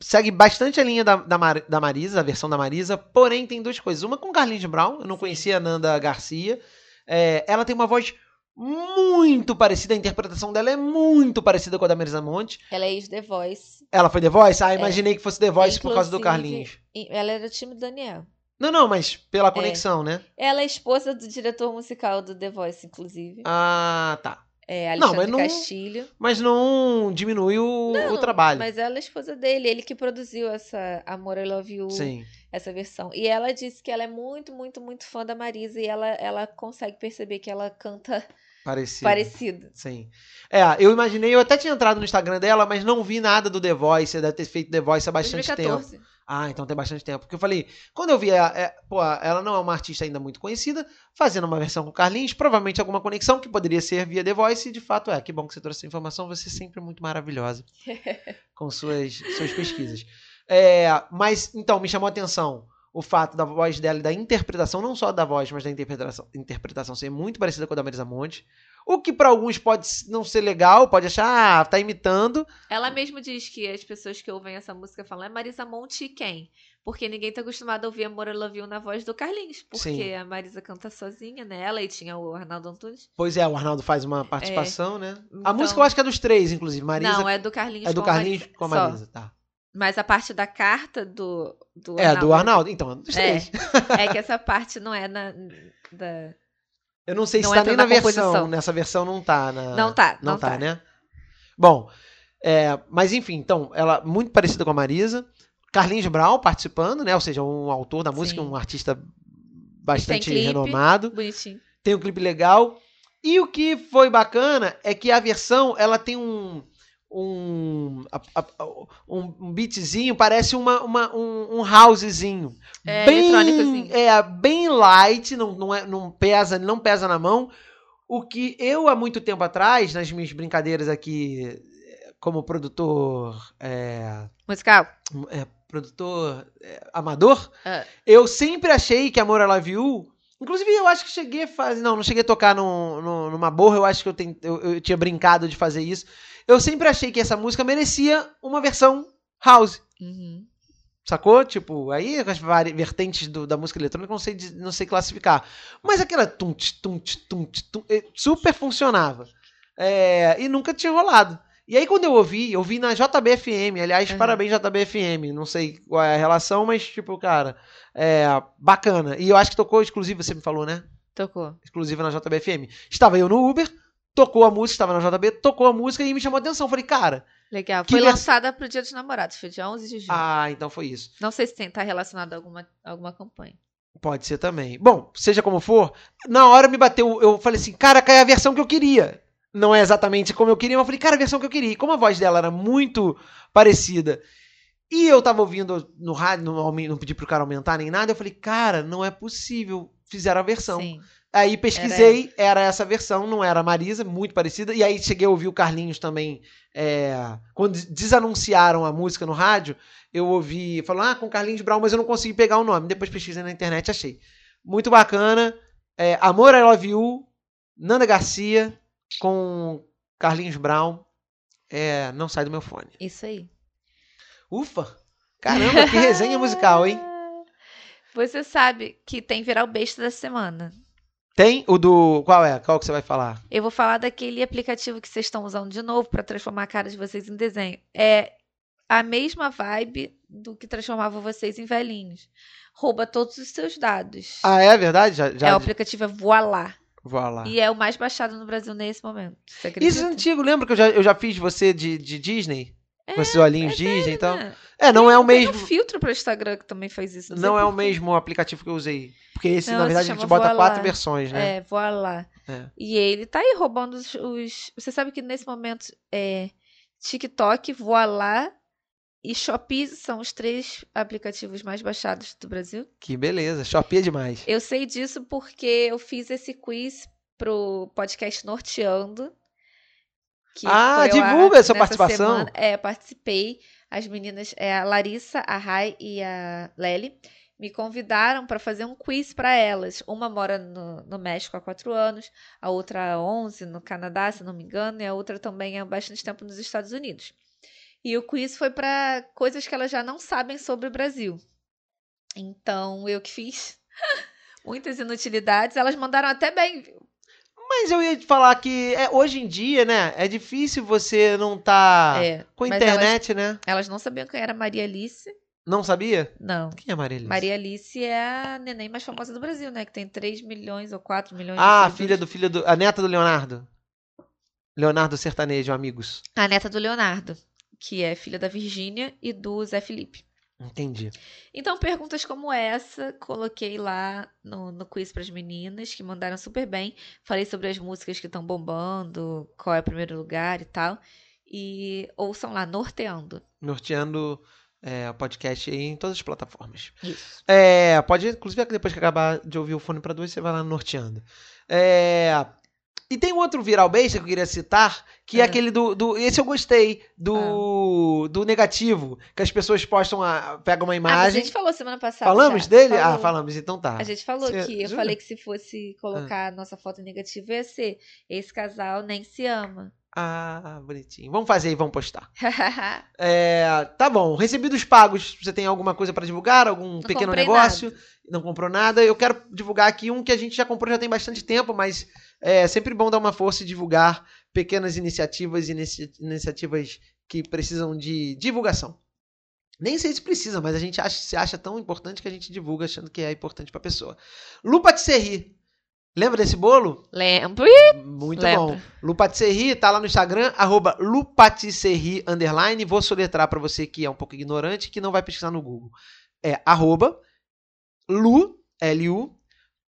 segue bastante a linha da, da, Mar- da Marisa, a versão da Marisa, porém tem duas coisas. Uma com Carlinhos Brown, eu não conhecia a Nanda Garcia. É, ela tem uma voz muito parecida, a interpretação dela é muito parecida com a da Marisa Monte. Ela é ex-The Voice. Ela foi The Voice? Ah, imaginei que fosse The Voice por causa do Carlinhos. e Ela era time do Daniel. Não, não, mas pela conexão, né? Ela é esposa do diretor musical do The Voice, inclusive. Ah, tá. É, Não, Alexandre mas não- Castilho. Mas não diminui o, Não, o trabalho. Mas ela é esposa dele, ele que produziu essa Amor I Love You, Sim. essa versão. E ela disse que ela é muito, muito, muito fã da Marisa e ela, ela consegue perceber que ela canta Parecido. parecido. Sim. É, eu imaginei, eu até tinha entrado no Instagram dela, mas não vi nada do The Voice, deve ter feito The Voice há bastante tempo. 2014. Ah, então tem bastante tempo. Porque eu falei, quando eu vi, a, é, pô, ela não é uma artista ainda muito conhecida, fazendo uma versão com o Carlinhos, provavelmente alguma conexão que poderia ser via The Voice, e de fato é. Que bom que você trouxe essa informação, você é sempre muito maravilhosa com suas, suas pesquisas. É, mas, então, me chamou a atenção o fato da voz dela e da interpretação, não só da voz, mas da interpretação, interpretação ser muito parecida com a da Marisa Monte. O que para alguns pode não ser legal, pode achar, ah, tá imitando. Ela mesma diz que as pessoas que ouvem essa música falam é Marisa Monte e quem? Porque ninguém tá acostumado a ouvir Amor I Love You na voz do Carlinhos. Porque Sim. a Marisa canta sozinha, né? Ela e tinha o Arnaldo Antunes. Pois é, o Arnaldo faz uma participação, né? A Então- música eu acho que é dos três, inclusive. Marisa Não, é do Carlinhos é do com Carlinhos a Marisa. com a Só. Marisa, tá. Mas a parte da carta do, do É, do Arnaldo. Então, é dos É. três. É que essa parte não é na, da... Eu não sei Não se tá entra nem na, na versão. Nessa versão não tá. Na... Não tá, Não, não tá, tá. né? Bom, é, mas enfim, então, ela muito parecida com a Marisa. Carlinhos Brown participando, né? Ou seja, um autor da música, Sim. um artista bastante clipe. renomado. Bonitinho. Tem um clipe legal. E o que foi bacana é que a versão, ela tem um um, um, beatzinho, parece uma, uma- um, um housezinho. É, bem. É, bem light, não, não, é, não pesa, não pesa na mão. O que eu, há muito tempo atrás, nas minhas brincadeiras aqui, como produtor. É, Musical? é, produtor é, amador, Ah. eu sempre achei que Amor I Love You. Inclusive, eu acho que cheguei a fazer. Não, não cheguei a tocar num- num- numa borra, eu acho que eu, ten- eu- eu tinha brincado de fazer isso. Eu sempre achei que essa música merecia uma versão house. Uhum. Sacou? Tipo, aí as vertentes do- da música eletrônica não sei, não sei classificar. Mas aquela tum tum tum tum super funcionava. É, e nunca tinha rolado. E aí quando eu ouvi, eu vi na JBFM, aliás, Uhum. parabéns JBFM, não sei qual é a relação, mas tipo, cara, é bacana. E eu acho que tocou exclusivo, você me falou, né? Tocou. Exclusiva na JBFM. Estava eu no Uber, tocou a música, estava na JB, tocou a música e me chamou a atenção. Falei, cara, Legal. Foi lançada pro Dia dos Namorados, foi dia 11 de junho. ah, então foi isso. Não sei se tem, tá relacionado a alguma, alguma campanha. Pode ser também. Bom, seja como for, na hora me bateu. Eu falei assim, cara, cai a versão que eu queria. Não é exatamente como eu queria, mas eu falei, cara, a versão que eu queria. E como a voz dela era muito parecida. E eu tava ouvindo no rádio, não, não pedi pro cara aumentar nem nada. Eu falei, cara, não é possível. Fizeram a versão. Sim. Aí pesquisei, era, essa versão, não era a Marisa, muito parecida. E aí cheguei a ouvir o Carlinhos também. é, quando desanunciaram a música no rádio, eu ouvi, falou, ah, com Carlinhos Brown, mas eu não consegui pegar o nome. Depois pesquisei na internet, achei. Muito bacana. É, Amor, I Love You, Nanda Garcia, com Carlinhos Brown. É, não sai do meu fone. Isso aí. Ufa! Caramba, que resenha musical, hein? Você sabe que tem viral besta da semana. Tem o do. Qual é? Qual que você vai falar? Eu vou falar daquele aplicativo que vocês estão usando de novo para transformar a cara de vocês em desenho. É a mesma vibe do que transformava vocês em velhinhos. Rouba todos os seus dados. Ah, é verdade? Já, já É o aplicativo é Voilá. Vou lá. E é o mais baixado no Brasil nesse momento. Isso é antigo, lembra que eu já, eu já fiz você de, de Disney? Com esses olhinhos é e tal. né? É, não é o Tem mesmo. um filtro para Instagram que também faz isso. sei Não é o mesmo aplicativo que eu usei. Porque esse, Não, na verdade, a gente bota quatro versões, né? É, Voilá. É. E ele tá aí roubando os, os- Você sabe que nesse momento é TikTok, Voilá e Shopee são os três aplicativos mais baixados do Brasil. Que beleza. Shopee é demais. Eu sei disso porque eu fiz esse quiz pro podcast Norteando. Ah, divulga a sua nessa participação. semana. É, participei. As meninas, é, a Larissa, a Rai e a Lely, me convidaram para fazer um quiz para elas. Uma mora no, no México há quatro anos, a outra há 11 no Canadá, se não me engano, e a outra também há bastante tempo nos Estados Unidos. E o quiz foi para coisas que elas já não sabem sobre o Brasil. Então, eu que fiz muitas inutilidades. Elas mandaram até bem? Mas eu ia te falar que é, hoje em dia, né? É difícil você não tá É, com internet, né? Elas não sabiam quem era Maria Alice. Não sabia? Não. Quem é Maria Alice? Maria Alice é a neném mais famosa do Brasil, né? Que tem 3 milhões ou 4 milhões de Ah, a seguidores. filha do filho do. A neta do Leonardo. Leonardo Sertanejo, amigos. A neta do Leonardo, que é filha da Virgínia e do Zé Felipe. Entendi. Então, perguntas como essa, coloquei lá no, no quiz para as meninas, que mandaram super bem. Falei sobre as músicas que estão bombando, qual é o primeiro lugar e tal. E ouçam lá, Norteando. Norteando é, o podcast aí em todas as plataformas. Isso. É, pode, inclusive, depois que acabar de ouvir o fone para dois, você vai lá no Norteando. É, e tem um outro viral besta que eu queria citar, que é Ah. aquele do, do. Esse eu gostei, do, do negativo, que as pessoas postam, a, pegam uma Ah, mas a imagem. gente falou semana passada. Falamos já. dele? Falou. Ah, falamos, então tá. A gente falou Você- que eu jura? falei que se fosse colocar a nossa foto negativa ia ser esse casal nem se ama. Ah, bonitinho. Vamos fazer e vamos postar. É, tá bom. Recebidos pagos, você tem alguma coisa para divulgar? Algum pequeno comprei negócio? Não comprou nada. Eu quero divulgar aqui um que a gente já comprou já tem bastante tempo, mas é sempre bom dar uma força e divulgar pequenas iniciativas, inici- iniciativas que precisam de divulgação. Nem sei se precisa, mas a gente acha, se acha tão importante que a gente divulga achando que é importante pra pessoa. Lu Patisserie. Lembra desse bolo? Lembro. Muito Lembra. bom. Lu Patisserie, tá lá no Instagram, arroba Lu Patisserie, underline. Vou soletrar pra você que é um pouco ignorante e que não vai pesquisar no Google. É arroba Lu, L-U,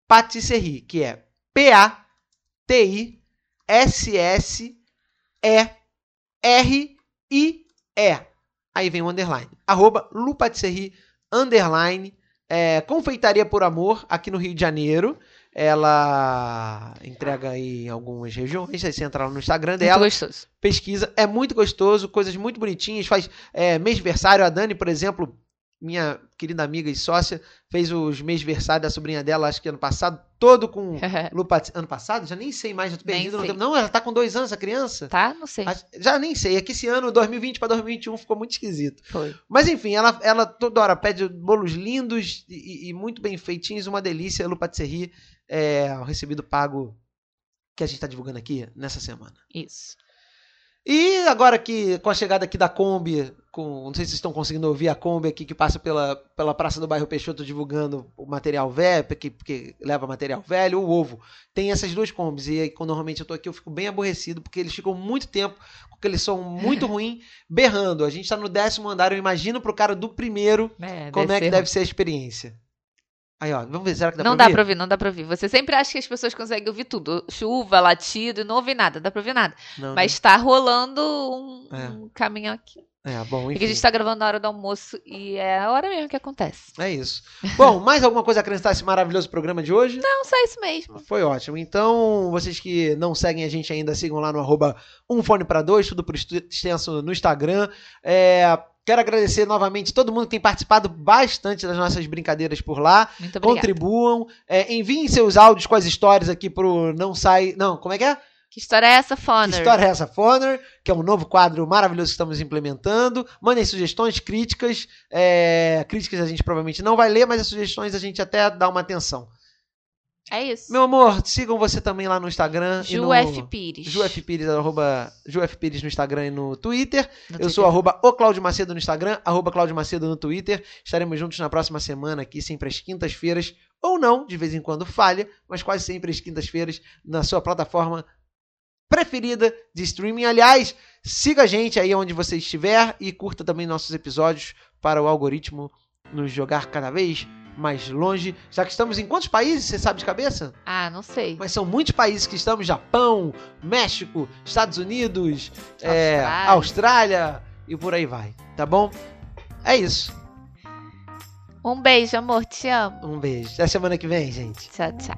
Patisserie, que é P-A-T-I-S-S-E-R-I-E. Aí vem o underline. Arroba Lu Patisserie, underline. É, confeitaria por amor, aqui no Rio de Janeiro. Ela entrega aí em algumas regiões. Aí você entra lá no Instagram Muito dela, gostoso. pesquisa. É muito gostoso, coisas muito bonitinhas. Faz é, mêsversário. A Dani, por exemplo, minha querida amiga e sócia, fez os mêsversário da sobrinha dela, acho que ano passado, todo com lupa. Ano passado? Já nem sei mais, já tô perdido. tempo. Não, ela tá com dois anos, a criança. tá? Não sei. Já nem sei. É que esse ano, 2020 para 2021, ficou muito esquisito. Foi. Mas enfim, ela, ela toda hora pede bolos lindos e, e- e muito bem feitinhos, uma delícia. Lu Patisserie, é, o recebido pago que a gente está divulgando aqui nessa semana. Isso. E agora que com a chegada aqui da Kombi, com, não sei se vocês estão conseguindo ouvir a Kombi aqui que passa pela, pela Praça do Bairro Peixoto divulgando o material velho, porque, porque leva material velho, o ovo. Tem essas duas Kombis e aí quando normalmente eu tô aqui eu fico bem aborrecido porque eles ficam muito tempo com aquele som muito ruim berrando. A gente tá no décimo andar, eu imagino pro cara do primeiro É, como é que ser deve ser a experiência. Aí, ó, vamos ver, será que dá não pra dá ouvir? pra ouvir, não dá pra ouvir. Você sempre acha que as pessoas conseguem ouvir tudo. Chuva, latido, e não ouve nada, dá pra ouvir nada. Não, Mas tá rolando um, É. um caminhão aqui. É, bom, Porque enfim. a gente tá gravando na hora do almoço e é a hora mesmo que acontece. É isso. Bom, mais alguma coisa a acrescentar esse maravilhoso programa de hoje? Não, só isso mesmo. Foi ótimo. Então, vocês que não seguem a gente ainda, sigam lá no arroba um fone para dois, tudo por extenso no Instagram. É, quero agradecer novamente todo mundo que tem participado bastante das nossas brincadeiras por lá. Muito obrigada. Contribuam, é, enviem seus áudios com as histórias aqui pro Não Sai. Não, como é que é? Que história é essa, Que Foner? História é essa, Foner? Que é um novo quadro maravilhoso que estamos implementando. Mandem sugestões, críticas. É, críticas a gente provavelmente não vai ler, mas as sugestões a gente até dá uma atenção. É isso. Meu amor, sigam você também lá no Instagram. e Ju no... F. Pires. Ju F. Pires, arroba Ju F. Pires no Instagram e no Twitter. No Eu Twitter. sou arroba o Cláudio Macedo no Instagram, arroba Cláudio Macedo no Twitter. Estaremos juntos na próxima semana aqui, sempre às quintas-feiras. Ou não, de vez em quando falha, mas quase sempre às quintas-feiras na sua plataforma preferida de streaming. Aliás, siga a gente aí onde você estiver e curta também nossos episódios para o algoritmo nos jogar cada vez mais longe. Já que estamos em quantos países, você sabe de cabeça? Ah, não sei. Mas são muitos países que estamos: Japão, México, Estados Unidos, é, Austrália. Austrália e por aí vai, tá bom? É isso. Um beijo, amor. Te amo. Um beijo. Até semana que vem, gente. Tchau, tchau.